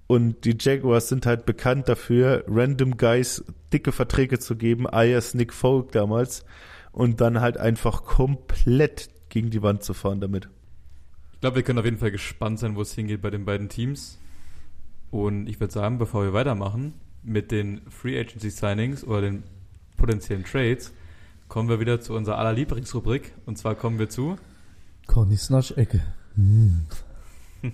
Und die Jaguars sind halt bekannt dafür, random Guys dicke Verträge zu geben, alias Nick Folk damals, und dann halt einfach komplett gegen die Wand zu fahren damit. Ich glaube, wir können auf jeden Fall gespannt sein, wo es hingeht bei den beiden Teams. Und ich würde sagen, bevor wir weitermachen mit den Free Agency Signings oder den potenziellen Trades, kommen wir wieder zu unserer aller Lieblingsrubrik. Und zwar kommen wir zu Connys Naschecke.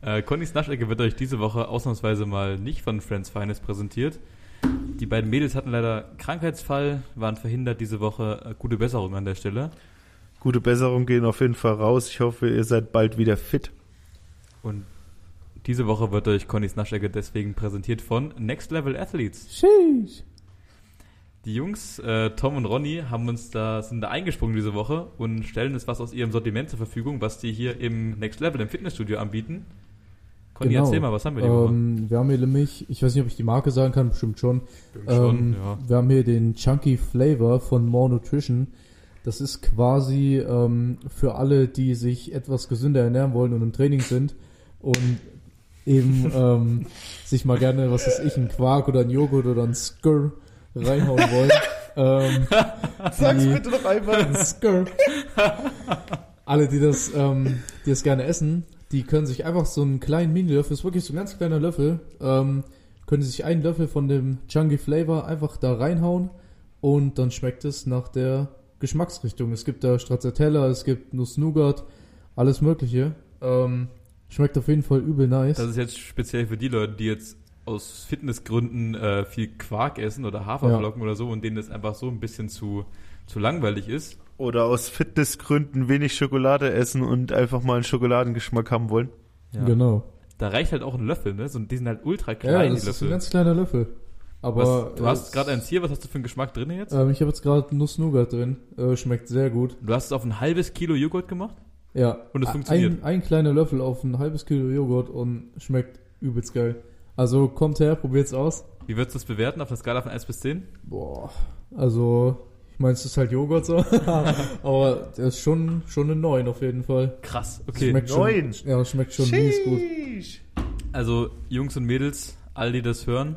äh, Connys Naschecke wird euch diese Woche ausnahmsweise mal nicht von Friends Finest präsentiert. Die beiden Mädels hatten leider Krankheitsfall, waren verhindert diese Woche. Äh, gute Besserung an der Stelle. Gute Besserung gehen auf jeden Fall raus. Ich hoffe, ihr seid bald wieder fit. Und diese Woche wird euch Connys Naschecke deswegen präsentiert von Next Level Athletes. Sheesh. Die Jungs, äh, Tom und Ronny, haben uns da, sind da eingesprungen diese Woche und stellen uns was aus ihrem Sortiment zur Verfügung, was die hier im Next Level, im Fitnessstudio anbieten. Conny, Genau. erzähl mal, was haben wir die Woche? Ähm, wir haben hier nämlich, ich weiß nicht, ob ich die Marke sagen kann, bestimmt schon. Schon, ähm, ja. Wir haben hier den Chunky Flavor von More Nutrition. Das ist quasi ähm, für alle, die sich etwas gesünder ernähren wollen und im Training sind und eben ähm, sich mal gerne, was weiß ich, einen Quark oder einen Joghurt oder einen Skr reinhauen wollen. ähm, Sag's bitte noch einmal. Skr. Alle, die das, ähm, die das gerne essen, die können sich einfach so einen kleinen Mini-Löffel, ist wirklich so ein ganz kleiner Löffel, ähm, können sich einen Löffel von dem Chunky Flavor einfach da reinhauen und dann schmeckt es nach der Geschmacksrichtung. Es gibt da Stracciatella, es gibt Nuss-Nougat, alles mögliche. Ähm, schmeckt auf jeden Fall übel nice. Das ist jetzt speziell für die Leute, die jetzt aus Fitnessgründen äh, viel Quark essen oder Haferflocken oder so und denen das einfach so ein bisschen zu, zu langweilig ist. Oder aus Fitnessgründen wenig Schokolade essen und einfach mal einen Schokoladengeschmack haben wollen. Ja. Genau. Da reicht halt auch ein Löffel, ne? So, die sind halt ultra Ja, klein, das die ist ein Löffel. ganz kleiner Löffel. Aber was, du hast gerade eins hier, was hast du für einen Geschmack drin jetzt? Ähm, ich habe jetzt gerade Nuss-Nougat drin. Äh, schmeckt sehr gut. Du hast es auf ein halbes Kilo Joghurt gemacht? Ja. Und es funktioniert. Ein, ein kleiner Löffel auf ein halbes Kilo Joghurt und schmeckt übelst geil. Also kommt her, probiert's aus. Wie würdest du das bewerten auf der Skala von 1 bis 10? Boah. Also, ich meine, es ist halt Joghurt so. Aber der ist schon, schon eine 9 auf jeden Fall. Krass, okay. Schmeckt neun. Schon, ja, schmeckt schon mies gut. Also, Jungs und Mädels, all die das hören,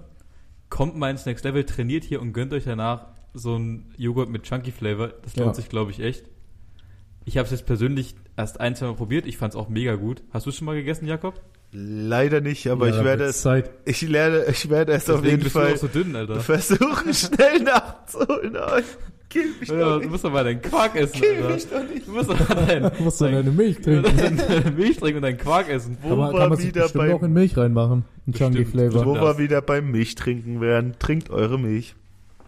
kommt mal ins Next Level, trainiert hier und gönnt euch danach so ein Joghurt mit Chunky Flavor. Das lohnt Ja. sich, glaube ich, echt. Ich habe es jetzt persönlich erst ein, zwei Mal probiert. Ich fand es auch mega gut. Hast du es schon mal gegessen, Jakob? Leider nicht, aber Ja, ich werde es, Zeit. ich lerne, ich werde es auf Deswegen jeden bist du Fall so dünn, Alter. versuchen, schnell nachzuholen. Kill mich doch du musst doch mal deinen Quark essen, Kill Alter. mich doch nicht. Du musst doch mal deinen, Du musst dann deine Milch trinken. deine Milch trinken und deinen Quark essen. Wo Kann man, wir kann man sich wieder bestimmt beim- auch in Milch reinmachen. Ein Chunky Bestimmt. Flavor. Wo wir wieder beim Milchtrinken wären, trinkt eure Milch.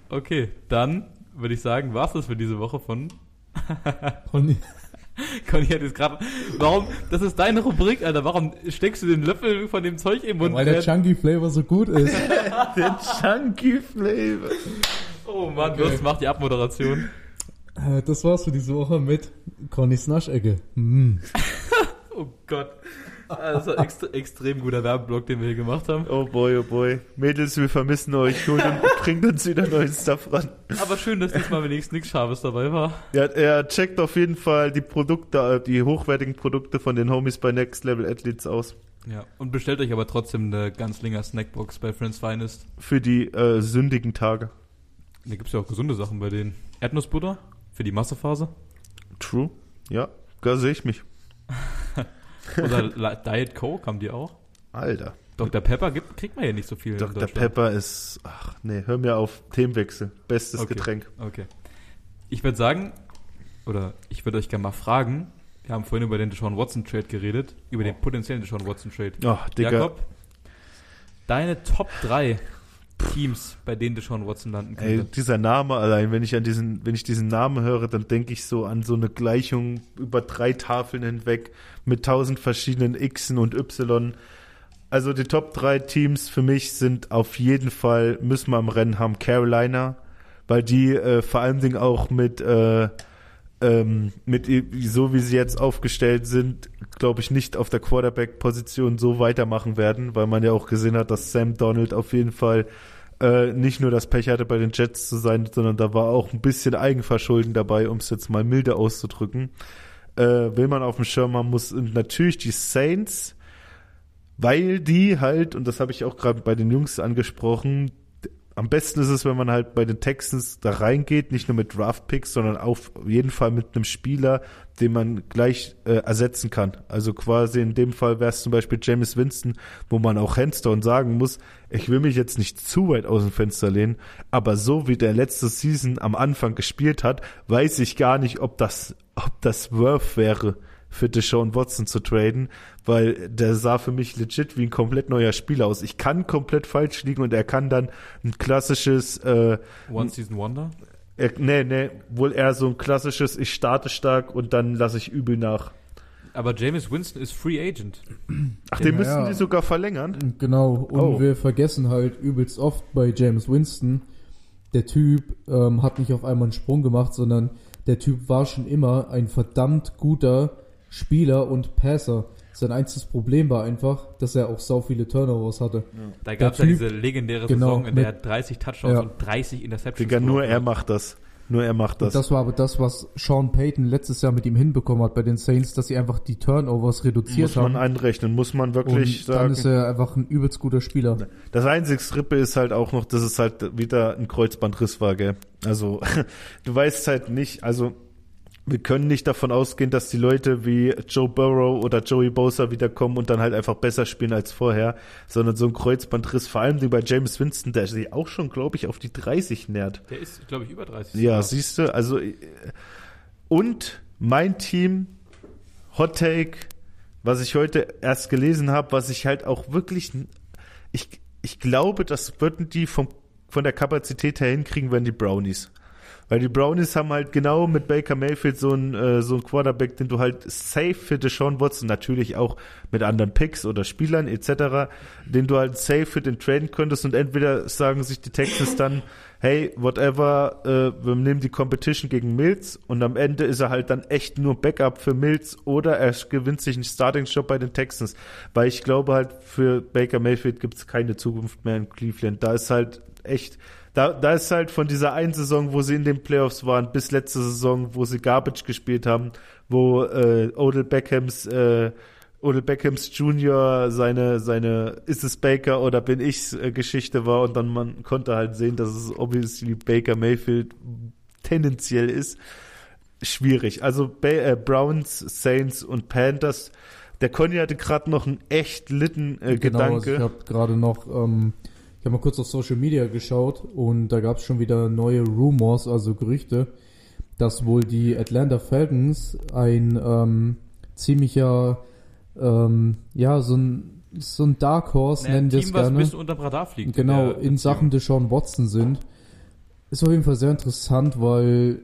Okay, dann würde ich sagen, war's das für diese Woche von Und Conny hat jetzt gerade. Warum? Das ist deine Rubrik, Alter. Warum steckst du den Löffel von dem Zeug im Mund? weil der Chunky Flavor so gut ist. Der Chunky Flavor. Oh Mann, Okay. das macht die Abmoderation. Äh, das war's für diese Woche mit Connys Naschecke. Mm. Oh Gott. Das ist ein extre extrem guter Werbeblock, den wir hier gemacht haben. Oh boy, oh boy. Mädels, wir vermissen euch. Holt und bringt uns wieder neuen Stuff ran. Aber schön, dass diesmal wenigstens nichts Scharfes dabei war. Ja, er checkt auf jeden Fall die Produkte, äh, die hochwertigen Produkte von den Homies bei Next Level Athletes aus. Ja. Und bestellt euch aber trotzdem eine Ganzlinger Snackbox bei Friends Finest. Für die äh, sündigen Tage. Da gibt's ja auch gesunde Sachen bei denen. Erdnussbutter für die Massephase. True. Ja, da sehe ich mich. Oder Diet Coke haben die auch. Alter. Dr. Pepper gibt, kriegt man ja nicht so viel. Dr. Pepper ist. Ach nee, hör mir auf. Themenwechsel. Bestes Okay. Getränk. Okay. Ich würde sagen, oder ich würde euch gerne mal fragen, wir haben vorhin über den Deshaun Watson Trade geredet, über den potenziellen Deshaun Watson Trade. Oh, Digga. Jakob, deine Top 3 Teams, bei denen Deshaun Watson landen Ey, könnte. dieser Name allein, wenn ich an diesen, wenn ich diesen Namen höre, dann denke ich so an so eine Gleichung über drei Tafeln hinweg mit tausend verschiedenen Xen und Y. Also die Top drei Teams für mich sind auf jeden Fall, müssen wir am Rennen haben, Carolina, weil die äh, vor allen Dingen auch mit, äh, ähm, mit so wie sie jetzt aufgestellt sind, glaube ich, nicht auf der Quarterback-Position so weitermachen werden, weil man ja auch gesehen hat, dass Sam Donald auf jeden Fall äh, nicht nur das Pech hatte, bei den Jets zu sein, sondern da war auch ein bisschen Eigenverschulden dabei, um es jetzt mal milde auszudrücken. Äh, will man auf dem Schirm haben muss und natürlich die Saints, weil die halt, und das habe ich auch gerade bei den Jungs angesprochen, am besten ist es, wenn man halt bei den Texans da reingeht, nicht nur mit Draftpicks, sondern auf jeden Fall mit einem Spieler, den man gleich äh, ersetzen kann. Also quasi in dem Fall wäre es zum Beispiel James Winston, wo man auch Handstone sagen muss, ich will mich jetzt nicht zu weit aus dem Fenster lehnen, aber so wie der letzte Season am Anfang gespielt hat, weiß ich gar nicht, ob das, ob das worth wäre für Deshaun Watson zu traden, weil der sah für mich legit wie ein komplett neuer Spieler aus. Ich kann komplett falsch liegen und er kann dann ein klassisches, äh, One Season Wonder. er, nee, nee, wohl eher so ein klassisches, ich starte stark und dann lasse ich übel nach. Aber James Winston ist Free Agent. Ach, den Ja, müssen ja. die sogar verlängern? Genau, und Oh. wir vergessen halt übelst oft bei James Winston, der Typ ähm, hat nicht auf einmal einen Sprung gemacht, sondern der Typ war schon immer ein verdammt guter Spieler und Passer. Sein einziges Problem war einfach, dass er auch sau viele Turnovers hatte. Da gab es ja diese legendäre genau, Saison, in der er mit- 30 Touchdowns Ja. und 30 Interceptions Digga, nur er macht das. Nur er macht das. Und das war aber das, was Sean Payton letztes Jahr mit ihm hinbekommen hat bei den Saints, dass sie einfach die Turnovers reduziert muss man haben. anrechnen, muss man wirklich und dann ist sagen. er einfach ein übelst guter Spieler. Das einzige Strippe ist halt auch noch, dass es halt wieder ein Kreuzbandriss war, gell? Also, du weißt halt nicht, also, wir können nicht davon ausgehen, dass die Leute wie Joe Burrow oder Joey Bosa wiederkommen und dann halt einfach besser spielen als vorher, sondern so ein Kreuzbandriss, vor allem bei James Winston, der sich auch schon, glaube ich, auf die 30 nähert. Der ist, glaube ich, über 30. Ja, sogar. siehst du, also äh, und mein Team Hot Take, was ich heute erst gelesen habe, was ich halt auch wirklich ich ich glaube, das würden die vom von der Kapazität her hinkriegen, wenn die Brownies. Weil die Brownies haben halt genau mit Baker Mayfield so einen äh, so einen Quarterback, den du halt safe für Deshaun Watson, natürlich auch mit anderen Picks oder Spielern etc., den du halt safe für den traden könntest und entweder sagen sich die Texans dann, hey, whatever, äh, wir nehmen die Competition gegen Mills und am Ende ist er halt dann echt nur Backup für Mills oder er gewinnt sich einen Starting-Job bei den Texans, weil ich glaube halt für Baker Mayfield gibt es keine Zukunft mehr in Cleveland. Da ist halt echt, da, da ist halt von dieser einen Saison, wo sie in den Playoffs waren, bis letzte Saison, wo sie Garbage gespielt haben, wo äh, Odell Beckhams äh, Odell Beckhams Junior seine, seine ist es Baker oder bin ich's äh, Geschichte war und dann man konnte halt sehen, dass es obviously Baker Mayfield tendenziell ist. Schwierig. Also ba äh, Browns, Saints und Panthers. Der Conny hatte gerade noch einen echt litten äh, Genau, also Gedanke. ich habe gerade noch ähm, Ich habe mal kurz auf Social Media geschaut und da gab es schon wieder neue Rumors, also Gerüchte, dass wohl die Atlanta Falcons ein ähm, ziemlicher, ähm, ja, so ein, so ein Dark Horse Naja, nennen wir es was ein gerne. bisschen unter Radar fliegt. Genau, der in Sachen Deshaun Watson sind. Ist auf jeden Fall sehr interessant, weil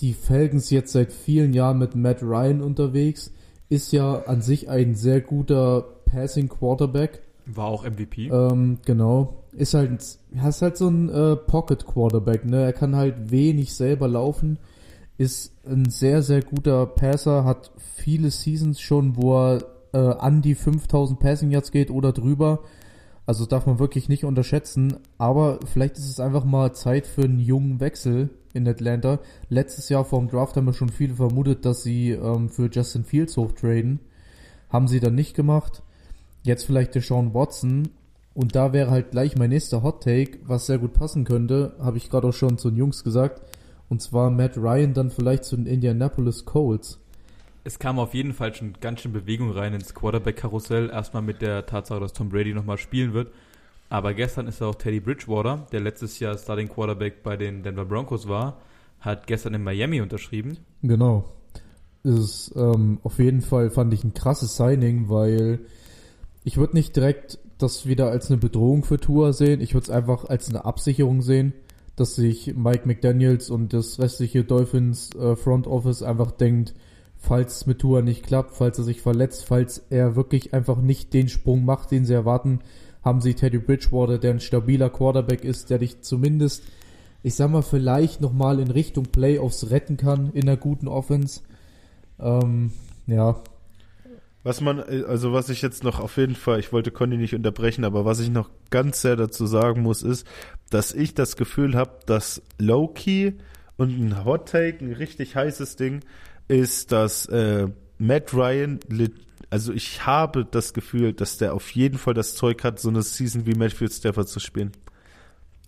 die Falcons jetzt seit vielen Jahren mit Matt Ryan unterwegs, ist ja an sich ein sehr guter Passing Quarterback. War auch MVP. Ähm, genau. Ist halt, ja, ist halt so ein äh, Pocket Quarterback, ne? Er kann halt wenig selber laufen. Ist ein sehr, sehr guter Passer, hat viele Seasons schon, wo er äh, an die 5000 Passing Yards geht oder drüber. Also darf man wirklich nicht unterschätzen. Aber vielleicht ist es einfach mal Zeit für einen jungen Wechsel in Atlanta. Letztes Jahr vor dem Draft haben wir schon viele vermutet, dass sie ähm, für Justin Fields hochtraden. Haben sie dann nicht gemacht. Jetzt vielleicht der Sean Watson. Und da wäre halt gleich mein nächster Hot Take, was sehr gut passen könnte, habe ich gerade auch schon zu den Jungs gesagt. Und zwar Matt Ryan dann vielleicht zu den Indianapolis Colts. Es kam auf jeden Fall schon ganz schön Bewegung rein ins Quarterback-Karussell. Erstmal mit der Tatsache, dass Tom Brady nochmal spielen wird. Aber gestern ist auch Teddy Bridgewater, der letztes Jahr Starting Quarterback bei den Denver Broncos war, hat gestern in Miami unterschrieben. Genau. Ist ähm, auf jeden Fall fand ich ein krasses Signing, weil ich würde nicht direkt das wieder als eine Bedrohung für Tour sehen. Ich würde es einfach als eine Absicherung sehen, dass sich Mike McDaniels und das restliche Dolphins äh, Front Office einfach denkt, falls es mit Tour nicht klappt, falls er sich verletzt, falls er wirklich einfach nicht den Sprung macht, den sie erwarten, haben sie Teddy Bridgewater, der ein stabiler Quarterback ist, der dich zumindest, ich sag mal, vielleicht nochmal in Richtung Playoffs retten kann in einer guten Offense. Ähm, ja, Was man, also was ich jetzt noch auf jeden Fall, ich wollte Conny nicht unterbrechen, aber was ich noch ganz sehr dazu sagen muss, ist, dass ich das Gefühl habe, dass Low-Key und ein Hot Take, ein richtig heißes Ding, ist, dass äh, Matt Ryan, also ich habe das Gefühl, dass der auf jeden Fall das Zeug hat, so eine Season wie Matthew Stafford zu spielen.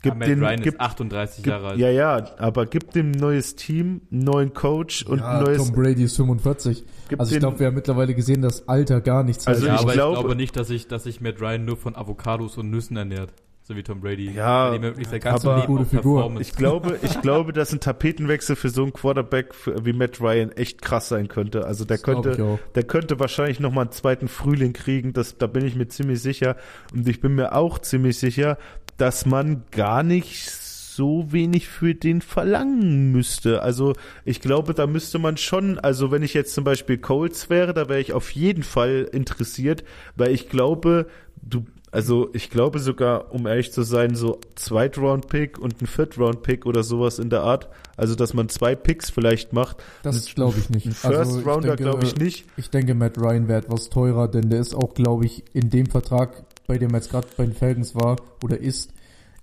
Ja, Matt den- Ryan gib- ist 38 gib- Jahre alt. Ja, ja, aber gibt dem ein neues Team, einen neuen Coach und ja ein neues. Tom Brady ist 45. Gibt Also ich glaube, wir haben mittlerweile gesehen, dass Alter gar nichts Also ja, heißt. ich aber glaube- ich glaube nicht, dass sich dass sich Matt Ryan nur von Avocados und Nüssen ernährt. So wie Tom Brady. Ja, sein ganzes aber- Gute Figur. Performance- Ich glaube, ich glaube, dass ein Tapetenwechsel für so einen Quarterback wie Matt Ryan echt krass sein könnte. Also der Das könnte, der könnte wahrscheinlich noch mal einen zweiten Frühling kriegen. Das, da bin ich mir ziemlich sicher. Und ich bin mir auch ziemlich sicher, dass man gar nicht so wenig für den verlangen müsste. Also ich glaube, da müsste man schon, also wenn ich jetzt zum Beispiel Colts wäre, da wäre ich auf jeden Fall interessiert, weil ich glaube, du, also ich glaube sogar, um ehrlich zu sein, so Zweitround-Pick und ein Viertround-Pick oder sowas in der Art. Also dass man zwei Picks vielleicht macht. Das glaube ich nicht. Ein Also, First ich Rounder denke, glaube ich nicht. Ich denke, Matt Ryan wäre etwas teurer, denn der ist auch, glaube ich, in dem Vertrag, bei dem er jetzt gerade bei den Falcons war oder ist,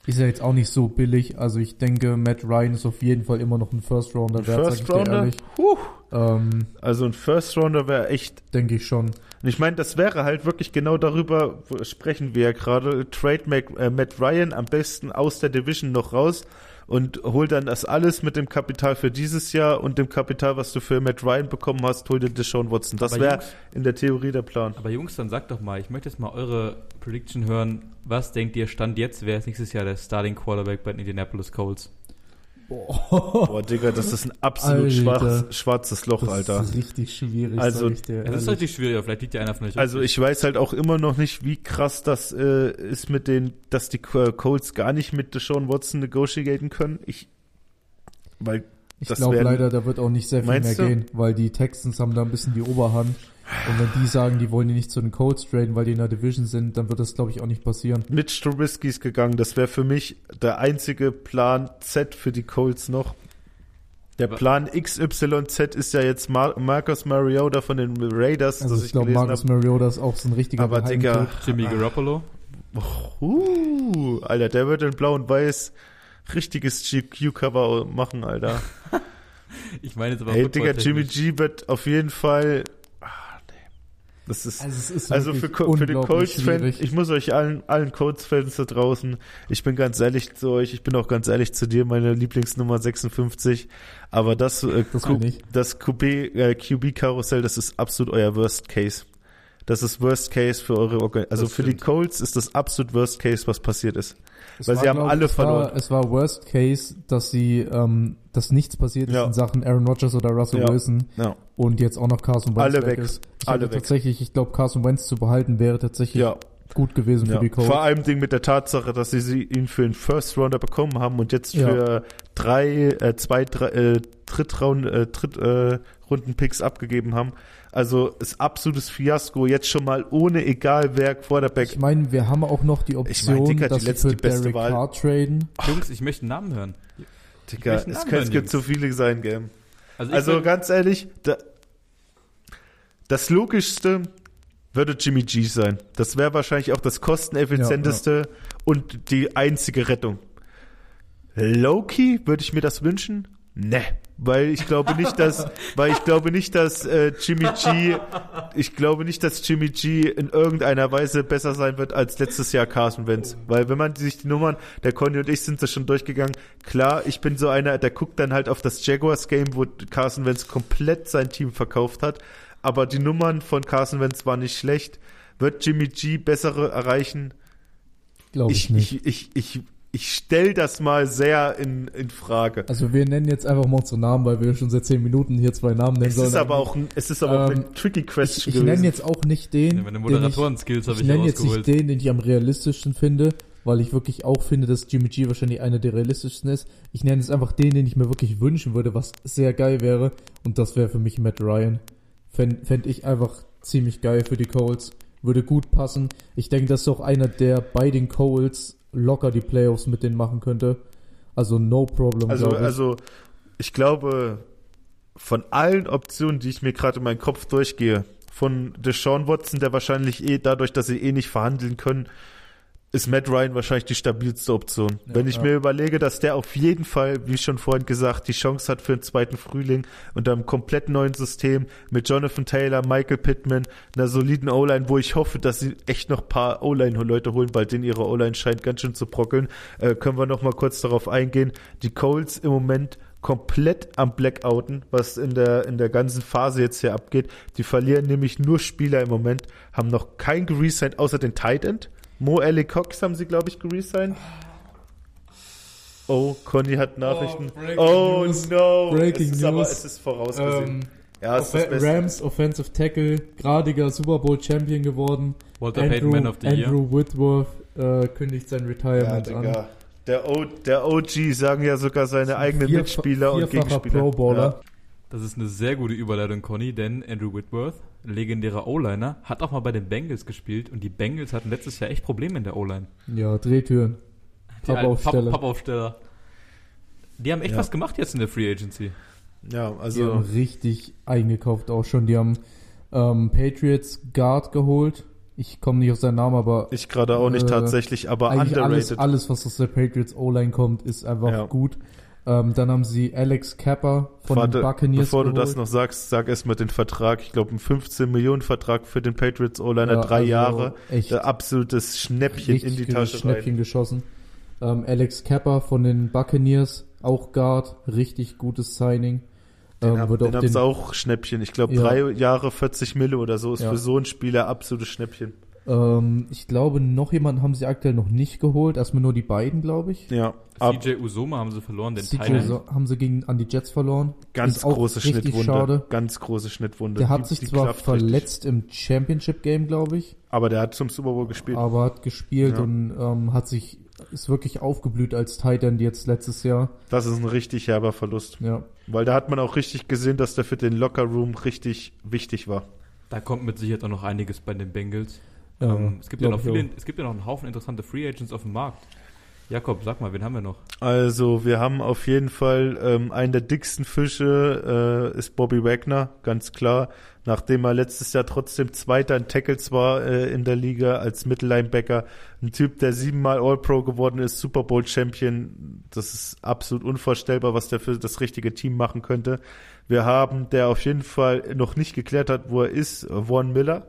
ist er jetzt auch nicht so billig. Also ich denke, Matt Ryan ist auf jeden Fall immer noch ein First Rounder wert, sag First ich dir Rounder? ehrlich. Huh. Ähm, Also ein First Rounder wäre echt denke ich schon. Und ich meine, das wäre halt wirklich genau darüber, wo- sprechen wir ja gerade. Trade Mac, äh, Matt Ryan am besten aus der Division noch raus und hol dann das alles mit dem Kapital für dieses Jahr und dem Kapital, was du für Matt Ryan bekommen hast, hol dir Deshaun Watson. Das wäre in der Theorie der Plan. Aber Jungs, dann sagt doch mal, ich möchte jetzt mal eure Prediction hören. Was denkt ihr, Stand jetzt, wer ist nächstes Jahr der Starting Quarterback bei den Indianapolis Colts? Boah, Digga, das ist ein absolut Alter. schwarzes, Loch, Das Alter. ist richtig schwierig, Also, sag ich dir. Es ist richtig schwierig, aber vielleicht liegt ja einer von euch. Also ich weiß halt auch immer noch nicht, wie krass das äh, ist mit den, dass die äh, Colts gar nicht mit Deshaun Watson negotiaten können. Ich, weil Ich das glaube leider, da wird auch nicht sehr viel mehr du? gehen, weil die Texans haben da ein bisschen die Oberhand. Und wenn die sagen, die wollen die nicht zu den Colts traden, weil die in der Division sind, dann wird das, glaube ich, auch nicht passieren. Mitch Trubisky ist gegangen. Das wäre für mich der einzige Plan Z für die Colts noch. Der Plan XYZ ist ja jetzt Mar Marcus Mariota von den Raiders, Also das ich glaube, Marcus habe. Mariota ist auch so ein richtiger Aber Digga. Jimmy Garoppolo? uh, Alter, der wird in blau und weiß richtiges GQ-Cover machen, Alter. Ich meine jetzt aber Hey, Digga, Jimmy. G wird auf jeden Fall. Das ist. Also, ist Also für, für den unglaublich Colts-Fan, schwierig. ich muss euch allen, allen Colts-Fans da draußen, ich bin ganz ehrlich zu euch, ich bin auch ganz ehrlich zu dir, meine Lieblingsnummer 56, aber das, äh, Das Q- das QB, äh, QB-Karussell, das ist absolut euer Worst Case. Das ist Worst Case für eure Organ Also Das für die stimmt. Colts ist das absolut Worst Case, was passiert ist. Es Weil war, sie haben glaub, alle es verloren. War, es war Worst Case, dass sie, ähm, dass nichts passiert ist Ja. in Sachen Aaron Rodgers oder Russell Ja. Wilson Ja. und jetzt auch noch Carson Wentz Alle weg. ist. Ich Alle weg. tatsächlich, ich glaube, Carson Wentz zu behalten wäre tatsächlich Ja, gut gewesen ja. für die Colts. Vor allem Ding mit der Tatsache, dass sie, sie ihn für einen First Rounder bekommen haben und jetzt Ja. für drei, äh, zwei, drei, äh, Drittraun, äh, Dritt, äh, Runden Picks abgegeben haben. Also ist absolutes Fiasko. Jetzt schon mal ohne egal wer Quarterback. Ich meine, wir haben auch noch die Option, mein, Dicker, die dass sie letzte- für die beste Derek Wahl. Carr traden. Jungs, ich möchte einen Namen hören. Digga, es, hören, gibt so viele sein, Game. Also, ich Also ganz ehrlich, da, das Logischste würde Jimmy G sein. Das wäre wahrscheinlich auch das kosteneffizienteste und die einzige Rettung. Loki, würde ich mir das wünschen? Ne. Weil ich glaube nicht, dass, weil ich glaube nicht, dass äh, Jimmy G, ich glaube nicht, dass Jimmy G in irgendeiner Weise besser sein wird als letztes Jahr Carson Wentz. Weil wenn man sich die Nummern, der Conny und ich sind da schon durchgegangen. Klar, ich bin so einer, der guckt dann halt auf das Jaguars Game, wo Carson Wentz komplett sein Team verkauft hat. Aber die Nummern von Carson Wentz waren nicht schlecht. Wird Jimmy G bessere erreichen? Glaube ich, Ich, nicht. ich, ich, ich, ich stell das mal sehr in, in Frage. also wir nennen jetzt einfach mal unsere Namen, weil wir schon seit zehn Minuten hier zwei Namen nennen Es sollen. ist aber auch, ein- es ist aber auch Ähm, eine tricky ich, question ich gewesen. nenne jetzt auch nicht den, Ja, meine den ich, Moderatoren-Skills habe ich ich nenne jetzt nicht den, den ich am realistischsten finde, weil ich wirklich auch finde, dass Jimmy G wahrscheinlich einer der realistischsten ist. Ich nenne jetzt einfach den, den ich mir wirklich wünschen würde, was sehr geil wäre. Und das wäre für mich Matt Ryan. Fände fänd ich einfach ziemlich geil für die Colts. Würde gut passen. Ich denke, das ist auch einer, der bei den Colts locker die Playoffs mit denen machen könnte. Also no problem, Also, ich. also, ich glaube, von allen Optionen, die ich mir gerade in meinem Kopf durchgehe, von Deshaun Watson, der wahrscheinlich eh dadurch, dass sie eh nicht verhandeln können, ist Matt Ryan wahrscheinlich die stabilste Option. Ja, Wenn ich ja. mir überlege, dass der auf jeden Fall, wie schon vorhin gesagt, die Chance hat für einen zweiten Frühling unter einem komplett neuen System mit Jonathan Taylor, Michael Pittman, einer soliden O-Line, wo ich hoffe, dass sie echt noch ein paar O-Line-Leute holen, weil denen ihre O-Line scheint ganz schön zu brockeln. Äh, können wir noch mal kurz darauf eingehen. Die Colts im Moment komplett am Blackouten, was in der, in der ganzen Phase jetzt hier abgeht. Die verlieren nämlich nur Spieler im Moment, haben noch kein geresigned, außer den Tight End. Mo Alley Cox haben sie, glaube ich, geresigned. Oh, Conny hat Nachrichten. breaking Oh, news. no. Breaking es ist aber, news. es ist vorausgesehen. Ähm, ja, es ist das Off Beste. Rams Offensive Tackle, gradiger Super Bowl Champion geworden. Walter Payton Man of the Year. Andrew Whitworth äh, kündigt sein Ja, Retirement an. Digga. Der, o, der OG sagen ja sogar seine eigenen Vierfa- Mitspieler und vierfacher Gegenspieler. Pro Bowler. Das ist eine sehr gute Überleitung, Conny, denn Andrew Whitworth, legendärer O-Liner, hat auch mal bei den Bengals gespielt und die Bengals hatten letztes Jahr echt Probleme in der O-Line. Ja, Drehtüren. Pappaufsteller. Papp- Pappaufsteller. Die haben echt Ja. was gemacht jetzt in der Free Agency. Ja, ja Die also haben richtig eingekauft auch schon. Die haben ähm, Patriots Guard geholt. Ich komme nicht auf seinen Namen, aber ich gerade auch nicht Äh, tatsächlich, aber eigentlich alles, underrated. alles, was aus der Patriots O-Line kommt, ist einfach Ja. gut. Ähm, dann haben sie Alex Capper von Warte, den Buccaneers bevor geholt. du das noch sagst, sag erst mal den Vertrag. Ich glaube, ein 15 Millionen Vertrag für den Patriots O-Liner, Ja, drei also Jahre. Echt absolutes Schnäppchen in die Tasche Schnäppchen rein. geschossen. Ähm, Alex Capper von den Buccaneers, auch Guard, richtig gutes Signing. Den, Ähm, hab, den auch haben sie den, auch Schnäppchen. Ich glaube, Ja. drei Jahre 40 Mille oder so ist Ja. für so einen Spieler absolutes Schnäppchen. Ähm, ich glaube, noch jemanden haben sie aktuell noch nicht geholt. Erstmal nur die beiden, glaube ich. Ja, CJ Usoma haben sie verloren, den CJ Thailand. haben sie gegen an die Jets verloren. ganz Ist große Schnittwunde. schade. Ganz große Schnittwunde. Der Die- hat sich die zwar klafft richtig. verletzt im Championship Game, glaube ich, Aber der hat zum Super Bowl gespielt. aber hat gespielt Ja. und ähm, hat sich ist wirklich aufgeblüht als Tight End jetzt letztes Jahr. Das ist ein richtig herber Verlust. Ja. Weil da hat man auch richtig gesehen, dass der für den Locker Room richtig wichtig war. Da kommt mit Sicherheit auch noch einiges bei den Bengals. Ja, ähm, es, gibt ja noch viele, es gibt ja noch einen Haufen interessante Free Agents auf dem Markt. Jakob, sag mal, wen haben wir noch? Also wir haben auf jeden Fall ähm, einen der dicksten Fische äh, ist Bobby Wagner, ganz klar. Nachdem er letztes Jahr trotzdem Zweiter in Tackles war äh, in der Liga als Mittellinebacker. Ein Typ, der siebenmal All-Pro geworden ist, Super Bowl Champion. Das ist absolut unvorstellbar, was der für das richtige Team machen könnte. Wir haben, der auf jeden Fall noch nicht geklärt hat, wo er ist, Vaughn Miller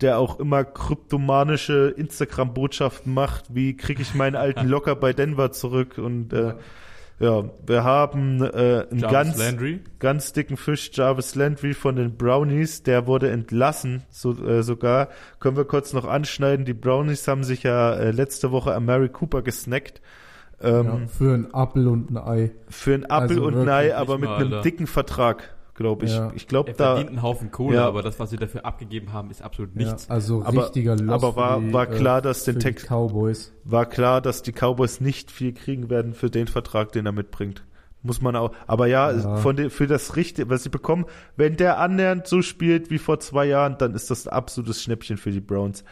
der auch immer kryptomanische Instagram-Botschaften macht, wie kriege ich meinen alten Locker bei Denver zurück und äh, Ja, wir haben äh, einen Jarvis ganz, Landry. ganz dicken Fisch, Jarvis Landry von den Brownies. Der wurde entlassen, so, äh, sogar. Können wir kurz noch anschneiden. Die Brownies haben sich ja äh, letzte Woche an Mary Cooper gesnackt. Ähm, ja, für ein Apfel und ein Ei. Für ein Apfel Also und wirklich Ei, aber mit mal, einem Alter. dicken Vertrag, glaube ich. Ja. Ich glaube, Er da. verdient einen Haufen Kohle, Ja. aber das, was sie dafür abgegeben haben, ist absolut nichts. Ja, also Aber- richtiger Loss aber war- für die, war klar, äh, dass den Text- Cowboys. war klar, dass die Cowboys nicht viel kriegen werden für den Vertrag, den er mitbringt. Muss man auch. Aber ja, Ja. von den, für das Richtige, was sie bekommen, wenn der annähernd so spielt wie vor zwei Jahren, dann ist das ein absolutes Schnäppchen für die Browns.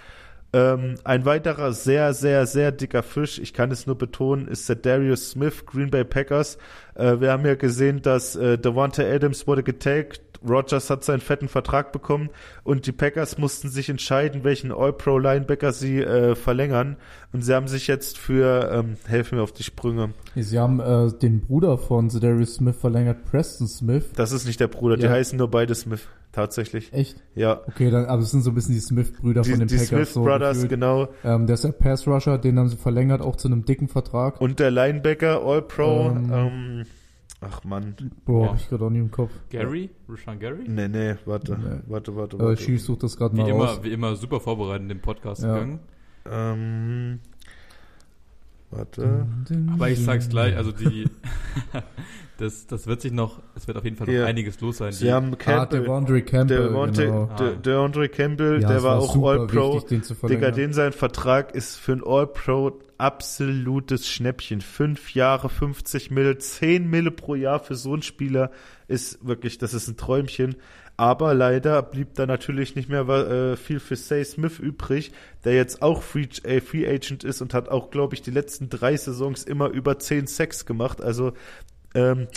Ähm, ein weiterer sehr, sehr, sehr dicker Fisch, ich kann es nur betonen, ist der Darius Smith, Green Bay Packers. Äh, wir haben ja gesehen, dass äh, Devonta Adams wurde getaggt, Rogers hat seinen fetten Vertrag bekommen und die Packers mussten sich entscheiden, welchen All-Pro-Linebacker sie äh, verlängern. Und sie haben sich jetzt für, ähm, helfen mir auf die Sprünge, Sie haben äh, den Bruder von Darius Smith verlängert, Preston Smith. das ist nicht der Bruder, die Ja. heißen nur beide Smith, tatsächlich. Echt? Ja, Okay, dann, aber es sind so ein bisschen die Smith-Brüder die, von den die Packers. Smith so Brothers, gefühlt. genau. Ähm, der ist der Pass-Rusher, den haben sie verlängert, auch zu einem dicken Vertrag. Und der Linebacker, All-Pro, Ähm. ähm, ach man, Boah, Ja. hab ich gerade auch nicht im Kopf. Gary? Rashawn Gary? nee, nee, warte, Nee. warte, warte, Äh, warte. Schief sucht das gerade Wie mal immer, wie immer super vorbereitet in den Podcast Ja. gegangen. Ähm, warte. Aber ich sag's gleich, also die, das, das wird sich noch, es wird auf jeden Fall noch Ja. einiges los sein. Sie Die, haben Ah, Campbell, der Andre Campbell, der Devontae- genau. Ah. der Deandre Campbell, Ja, der es war auch All-Pro. Digga, den sein Vertrag ist für ein All-Pro absolutes Schnäppchen. Fünf Jahre, 50 Mille, 10 Mille pro Jahr für so einen Spieler ist wirklich, das ist ein Träumchen. Aber leider blieb da natürlich nicht mehr äh, viel für Say Smith übrig, der jetzt auch Free, äh, Free Agent ist und hat auch, glaube ich, die letzten drei Saisons immer über 10 Sacks gemacht. Also, ähm,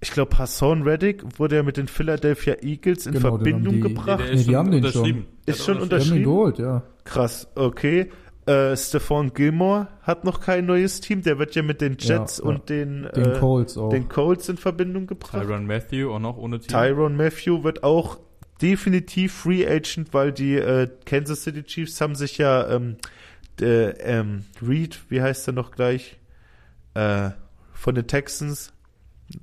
ich glaube, Hassan Reddick wurde ja mit den Philadelphia Eagles in Genau, den Verbindung die- gebracht. der Nee, die haben den unterschrieben. Der Ist schon Die haben unterschrieben? ihn geholt, ja. Krass, okay. Äh, Stephon Gilmore hat noch kein neues Team. Der wird ja mit den Jets Ja, ja. und den, Den äh, Colts auch. den Colts in Verbindung gebracht. Tyron Matthew auch noch ohne Team. Tyron Matthew wird auch definitiv Free Agent, weil die äh, Kansas City Chiefs haben sich ja ähm, der, ähm, Reed, wie heißt er noch gleich? Äh, von den Texans.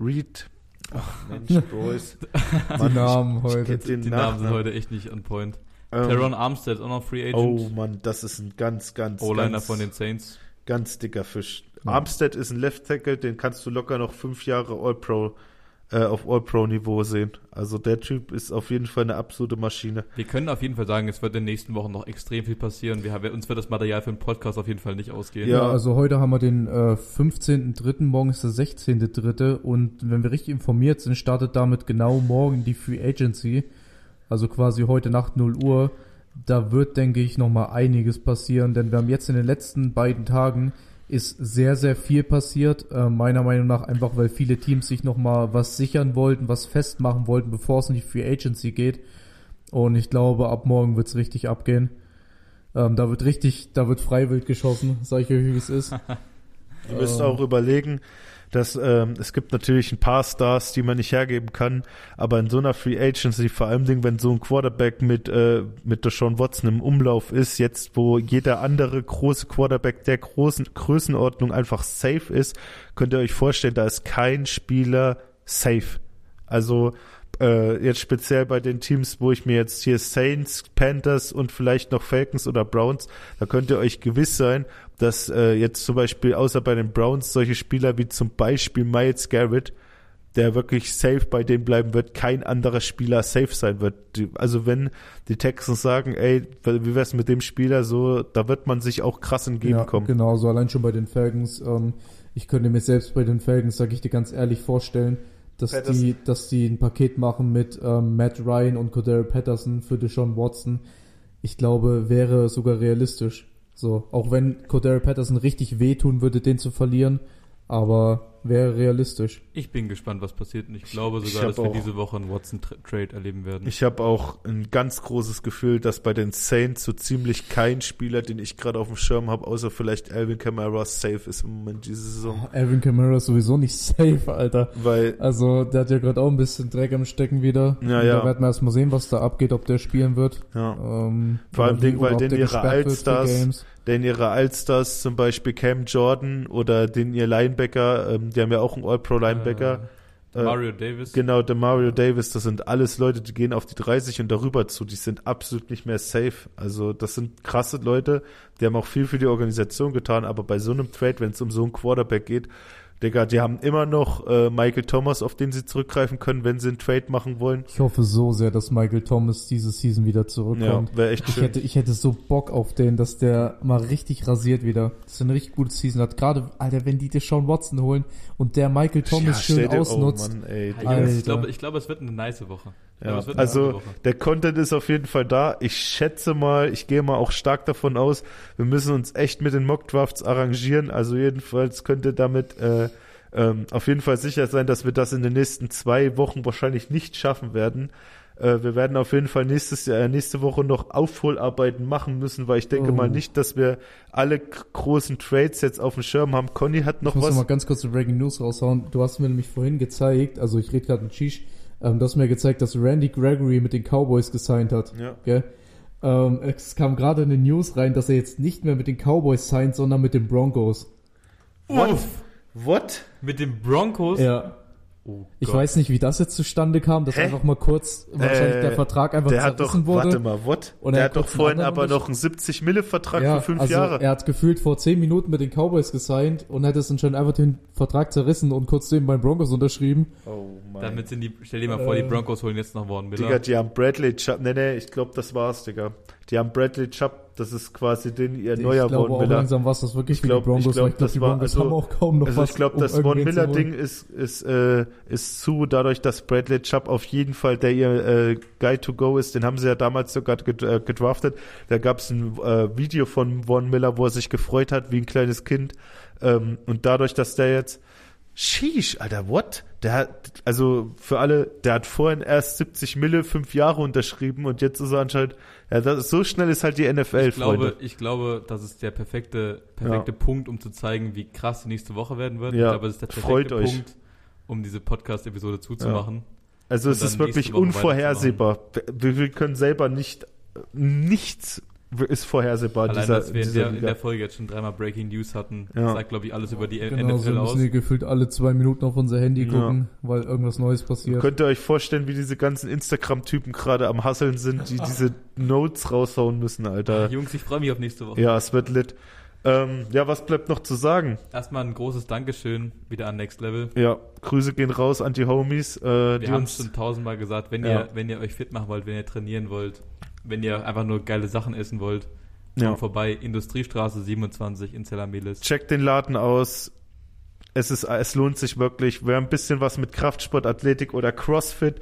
Reed. Ach Mensch, Boys. die Namen ich, heute. Ich, den die Namen sind heute echt nicht on point. Ähm, Teron Armstead ist auch noch Free Oh Agent. Mann, das ist ein ganz, ganz, O-Liner von den Saints. ganz dicker Fisch. Ja. Armstead ist ein Left Tackle, den kannst du locker noch fünf Jahre All-Pro äh, auf All-Pro-Niveau sehen. Also der Typ ist auf jeden Fall eine absolute Maschine. Wir können auf jeden Fall sagen, es wird in den nächsten Wochen noch extrem viel passieren. Wir haben, uns wird das Material für den Podcast auf jeden Fall nicht ausgehen. Ja. Ja, also heute haben wir den äh, 15.3., morgen ist der 16.3. und wenn wir richtig informiert sind, startet damit genau morgen die Free Agency. Also quasi heute Nacht 0 Uhr. Da wird, denke ich, nochmal einiges passieren, denn wir haben jetzt in den letzten beiden Tagen ist sehr, sehr viel passiert. Äh, meiner Meinung nach einfach, weil viele Teams sich nochmal was sichern wollten, was festmachen wollten, bevor es in die Free Agency geht. Und ich glaube, ab morgen wird's richtig abgehen. Ähm, da wird richtig, da wird freiwild geschossen, sag ich euch, wie es ist. Ihr müsst Ähm. auch überlegen, dass ähm, es gibt natürlich ein paar Stars, die man nicht hergeben kann, aber in so einer Free Agency, vor allem wenn so ein Quarterback mit äh, mit Deshaun Watson im Umlauf ist, jetzt wo jeder andere große Quarterback der großen Größenordnung einfach safe ist, könnt ihr euch vorstellen, da ist kein Spieler safe. Also äh, jetzt speziell bei den Teams, wo ich mir jetzt hier Saints, Panthers und vielleicht noch Falcons oder Browns, da könnt ihr euch gewiss sein, dass äh, jetzt zum Beispiel außer bei den Browns solche Spieler wie zum Beispiel Miles Garrett, der wirklich safe bei denen bleiben wird, kein anderer Spieler safe sein wird. Die, also wenn die Texans sagen, ey, wie wär's mit dem Spieler, so, da wird man sich auch krass entgegenkommen. Ja, kommen. genau, so allein schon bei den Falcons. Ähm, ich könnte mir selbst bei den Falcons, sag ich dir ganz ehrlich, vorstellen, dass Patterson. die, dass die ein Paket machen mit ähm, Matt Ryan und Cordell Patterson für Deshaun Watson. Ich glaube, wäre sogar realistisch. So, auch wenn Cordell Patterson richtig wehtun würde, den zu verlieren. Aber wäre realistisch. Ich bin gespannt, was passiert. Und ich glaube ich sogar, hab dass wir auch- diese Woche einen Watson-Trade erleben werden. Ich habe auch ein ganz großes Gefühl, dass bei den Saints so ziemlich kein Spieler, den ich gerade auf dem Schirm habe, außer vielleicht Alvin Kamara, safe ist im Moment diese Saison. Alvin Kamara ist sowieso nicht safe, Alter. Weil, Also, der hat ja gerade auch ein bisschen Dreck am Stecken wieder. Ja, ja. Da werden wir erstmal sehen, was da abgeht, ob der spielen wird. ja, Ähm, Vor allem Ding, weil den ihre Allstars- denn ihre Allstars, zum Beispiel Cam Jordan oder den ihr Linebacker, ähm, die haben ja auch einen All-Pro-Linebacker. Äh, Äh, Mario Davis. Genau, der Mario Davis, das sind alles Leute, die gehen auf die 30 und darüber zu, die sind absolut nicht mehr safe. Also das sind krasse Leute, die haben auch viel für die Organisation getan, aber bei so einem Trade, wenn es um so einen Quarterback geht, Digga, die haben immer noch äh, Michael Thomas, auf den sie zurückgreifen können, wenn sie einen Trade machen wollen. Ich hoffe so sehr, dass Michael Thomas diese Season wieder Ja, zurückkommt. wäre echt Ich schön. hätte, ich hätte so Bock auf den, dass der mal richtig rasiert wieder. Das ist eine richtig gute Season hat. Gerade, Alter, wenn die Deshaun Watson holen und der Michael Thomas schön stell dir- ausnutzt. Oh Mann, ey, Ja. Jungs, ich Alter. glaube, ich glaube, es wird eine nice Woche. Ich Ja, also der Content ist auf jeden Fall da. Ich schätze mal, ich gehe mal auch stark davon aus, wir müssen uns echt mit den Mockdrafts arrangieren. Also jedenfalls könnte damit äh, ähm, auf jeden Fall sicher sein, dass wir das in den nächsten zwei Wochen wahrscheinlich nicht schaffen werden. Äh, wir werden auf jeden Fall nächstes Jahr, äh, nächste Woche noch Aufholarbeiten machen müssen, weil ich denke Oh. mal nicht, dass wir alle großen Trades jetzt auf dem Schirm haben. Conny hat noch Ich muss was. noch mal ganz kurz eine Breaking News raushauen. Du hast mir nämlich vorhin gezeigt, also ich rede gerade mit Shish, ähm, du hast mir gezeigt, dass Randy Gregory mit den Cowboys gesigned hat. Ja. Gell? Ähm, es kam gerade in den News rein, dass er jetzt nicht mehr mit den Cowboys signed, sondern mit den Broncos. What? What? Mit den Broncos? Ja. Oh Ich weiß nicht, wie das jetzt zustande kam, dass Hä? einfach mal kurz wahrscheinlich Äh, der Vertrag einfach Der hat doch, zerrissen wurde. warte mal, what? Und der er hat hat doch vorhin aber noch einen 70 Mille Vertrag ja, für fünf also Jahre. er hat gefühlt vor zehn Minuten mit den Cowboys gesigned und hat es dann schon einfach den Vertrag zerrissen und kurz den beim Broncos unterschrieben. oh mein Damit sind die, stell dir mal vor, die Äh, Broncos holen jetzt noch Vaughn Miller. Digga, die haben Bradley Chubb. Nee, nee, ich glaube, das war's, Digga. Die haben Bradley Chubb, das ist quasi den ihr neuer ich glaube Von auch Miller. langsam war es das wirklich Ich für glaub- die Broncos, ich glaub, ich glaube, das die war- Broncos also- haben auch kaum noch Also was. ich glaube, um das Von irgendwen zu Miller holen. Ding ist ist äh, ist zu dadurch, dass Bradley Chubb auf jeden Fall der ihr äh, Guy to go ist. Den haben sie ja damals sogar äh, gedraftet. Da gab es ein äh, Video von Von Miller, wo er sich gefreut hat wie ein kleines Kind. Ähm, und dadurch, dass der jetzt Sheesh, Alter, what? Der hat, also für alle, der hat vorhin erst 70 Mille, fünf Jahre unterschrieben und jetzt ist er anscheinend, ja, das, ist- so schnell ist halt die NFL, ich glaube, Freunde. ich glaube, das ist der perfekte, perfekte Punkt, um zu zeigen, wie krass die nächste Woche werden wird. Ja, ich glaube, das ist der perfekte freut euch. Punkt, um diese Podcast-Episode zuzumachen. Also es ist wirklich unvorhersehbar. Wir, wir können selber nicht, nichts ist vorhersehbar in Allein, dieser, dass wir in dieser der, in der Folge jetzt schon dreimal Breaking News hatten, Ja. sagt, glaube ich, alles über die Genau, so NFL aus. müssen wir gefühlt alle zwei Minuten auf unser Handy Ja. gucken, weil irgendwas Neues passiert. Könnt ihr euch vorstellen, wie diese ganzen Instagram-Typen gerade am Hasseln sind, die diese Notes raushauen müssen, Alter. Jungs, ich freue mich auf nächste Woche. Ja, es wird lit. Ähm, ja, was bleibt noch zu sagen? Erstmal ein großes Dankeschön wieder an Next Level. Ja, Grüße gehen raus an die Homies, äh, Wir die haben es uns schon tausendmal gesagt, wenn, Ja. ihr, wenn ihr euch fit machen wollt, wenn ihr trainieren wollt, wenn ihr einfach nur geile Sachen essen wollt, Ja. kommt vorbei, Industriestraße 27 in Zellamelis. checkt den Laden aus. Es ist, es lohnt sich wirklich. Wer ein bisschen was mit Kraftsport, Athletik oder Crossfit,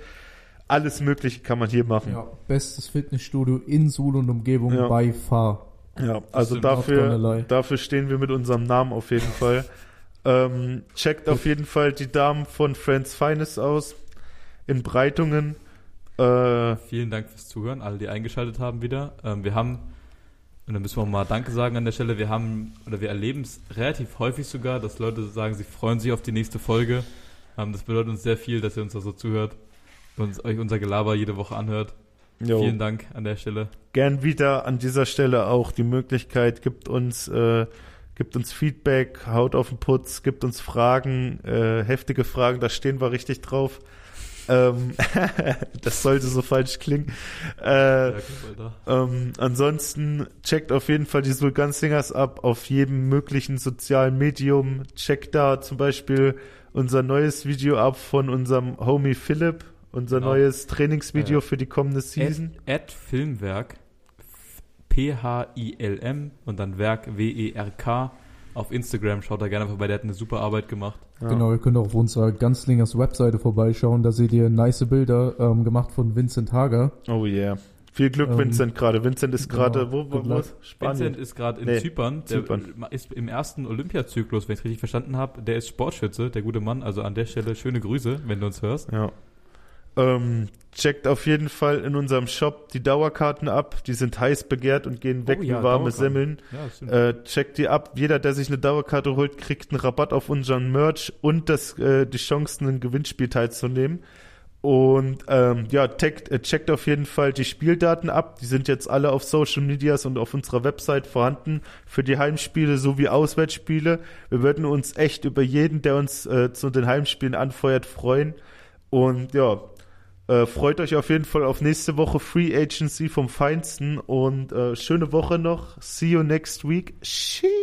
alles Mögliche kann man hier machen. Ja, bestes Fitnessstudio in Suhl und Umgebung Ja. bei Fahr. Ja, also dafür, dafür stehen wir mit unserem Namen auf jeden Fall. Ähm, checkt auf jeden Fall die Damen von Friends Finest aus in Breitungen. Äh, Vielen Dank fürs Zuhören, alle, die eingeschaltet haben wieder. Ähm, wir haben, und da müssen wir mal Danke sagen an der Stelle, wir haben, oder wir erleben es relativ häufig sogar, dass Leute sagen, sie freuen sich auf die nächste Folge. Ähm, das bedeutet uns sehr viel, dass ihr uns da so zuhört und euch unser Gelaber jede Woche anhört. jo, Vielen Dank an der Stelle. gern wieder an dieser Stelle auch die Möglichkeit, gibt uns, äh, gibt uns Feedback, haut auf den Putz, gibt uns Fragen, äh, heftige Fragen, da stehen wir richtig drauf. Ähm, das sollte so falsch klingen. Äh, Ja. Ähm, ansonsten checkt auf jeden Fall die Sulgan-Singers ab auf jedem möglichen sozialen Medium. Checkt da zum Beispiel unser neues Video ab von unserem Homie Philipp, unser Genau. neues Trainingsvideo Ja. für die kommende Season. At, at Filmwerk, P-H-I-L-M und dann Werk, W-E-R-K. Auf Instagram schaut da gerne vorbei, der hat eine super Arbeit gemacht. Ja. Genau, ihr könnt auch auf unserer Ganzlingers Webseite vorbeischauen. Da seht ihr nice Bilder ähm, gemacht von Vincent Hager. Oh yeah. Viel Glück, Ähm, Vincent, gerade. Vincent ist genau. gerade, wo, wo, wo? Spanien. Vincent ist gerade in Nee, Zypern. Der Zypern. ist im ersten Olympiazyklus, wenn ich es richtig verstanden habe. Der ist Sportschütze, der gute Mann. Also an der Stelle schöne Grüße, wenn du uns hörst. Ja. Ähm, checkt auf jeden Fall in unserem Shop die Dauerkarten ab. Die sind heiß begehrt und gehen weg Oh ja, wie warme. Semmeln. Ja. Äh, checkt die ab. Jeder, der sich eine Dauerkarte holt, kriegt einen Rabatt auf unseren Merch und das, äh, die Chancen, ein Gewinnspiel teilzunehmen. Und ähm, ja, checkt, äh, checkt auf jeden Fall die Spieldaten ab. Die sind jetzt alle auf Social Medias und auf unserer Website vorhanden für die Heimspiele sowie Auswärtsspiele. Wir würden uns echt über jeden, der uns äh, zu den Heimspielen anfeuert, freuen. Und ja, äh, freut euch auf jeden Fall auf nächste Woche Free Agency vom Feinsten und äh, schöne Woche noch. See you next week. Sheesh.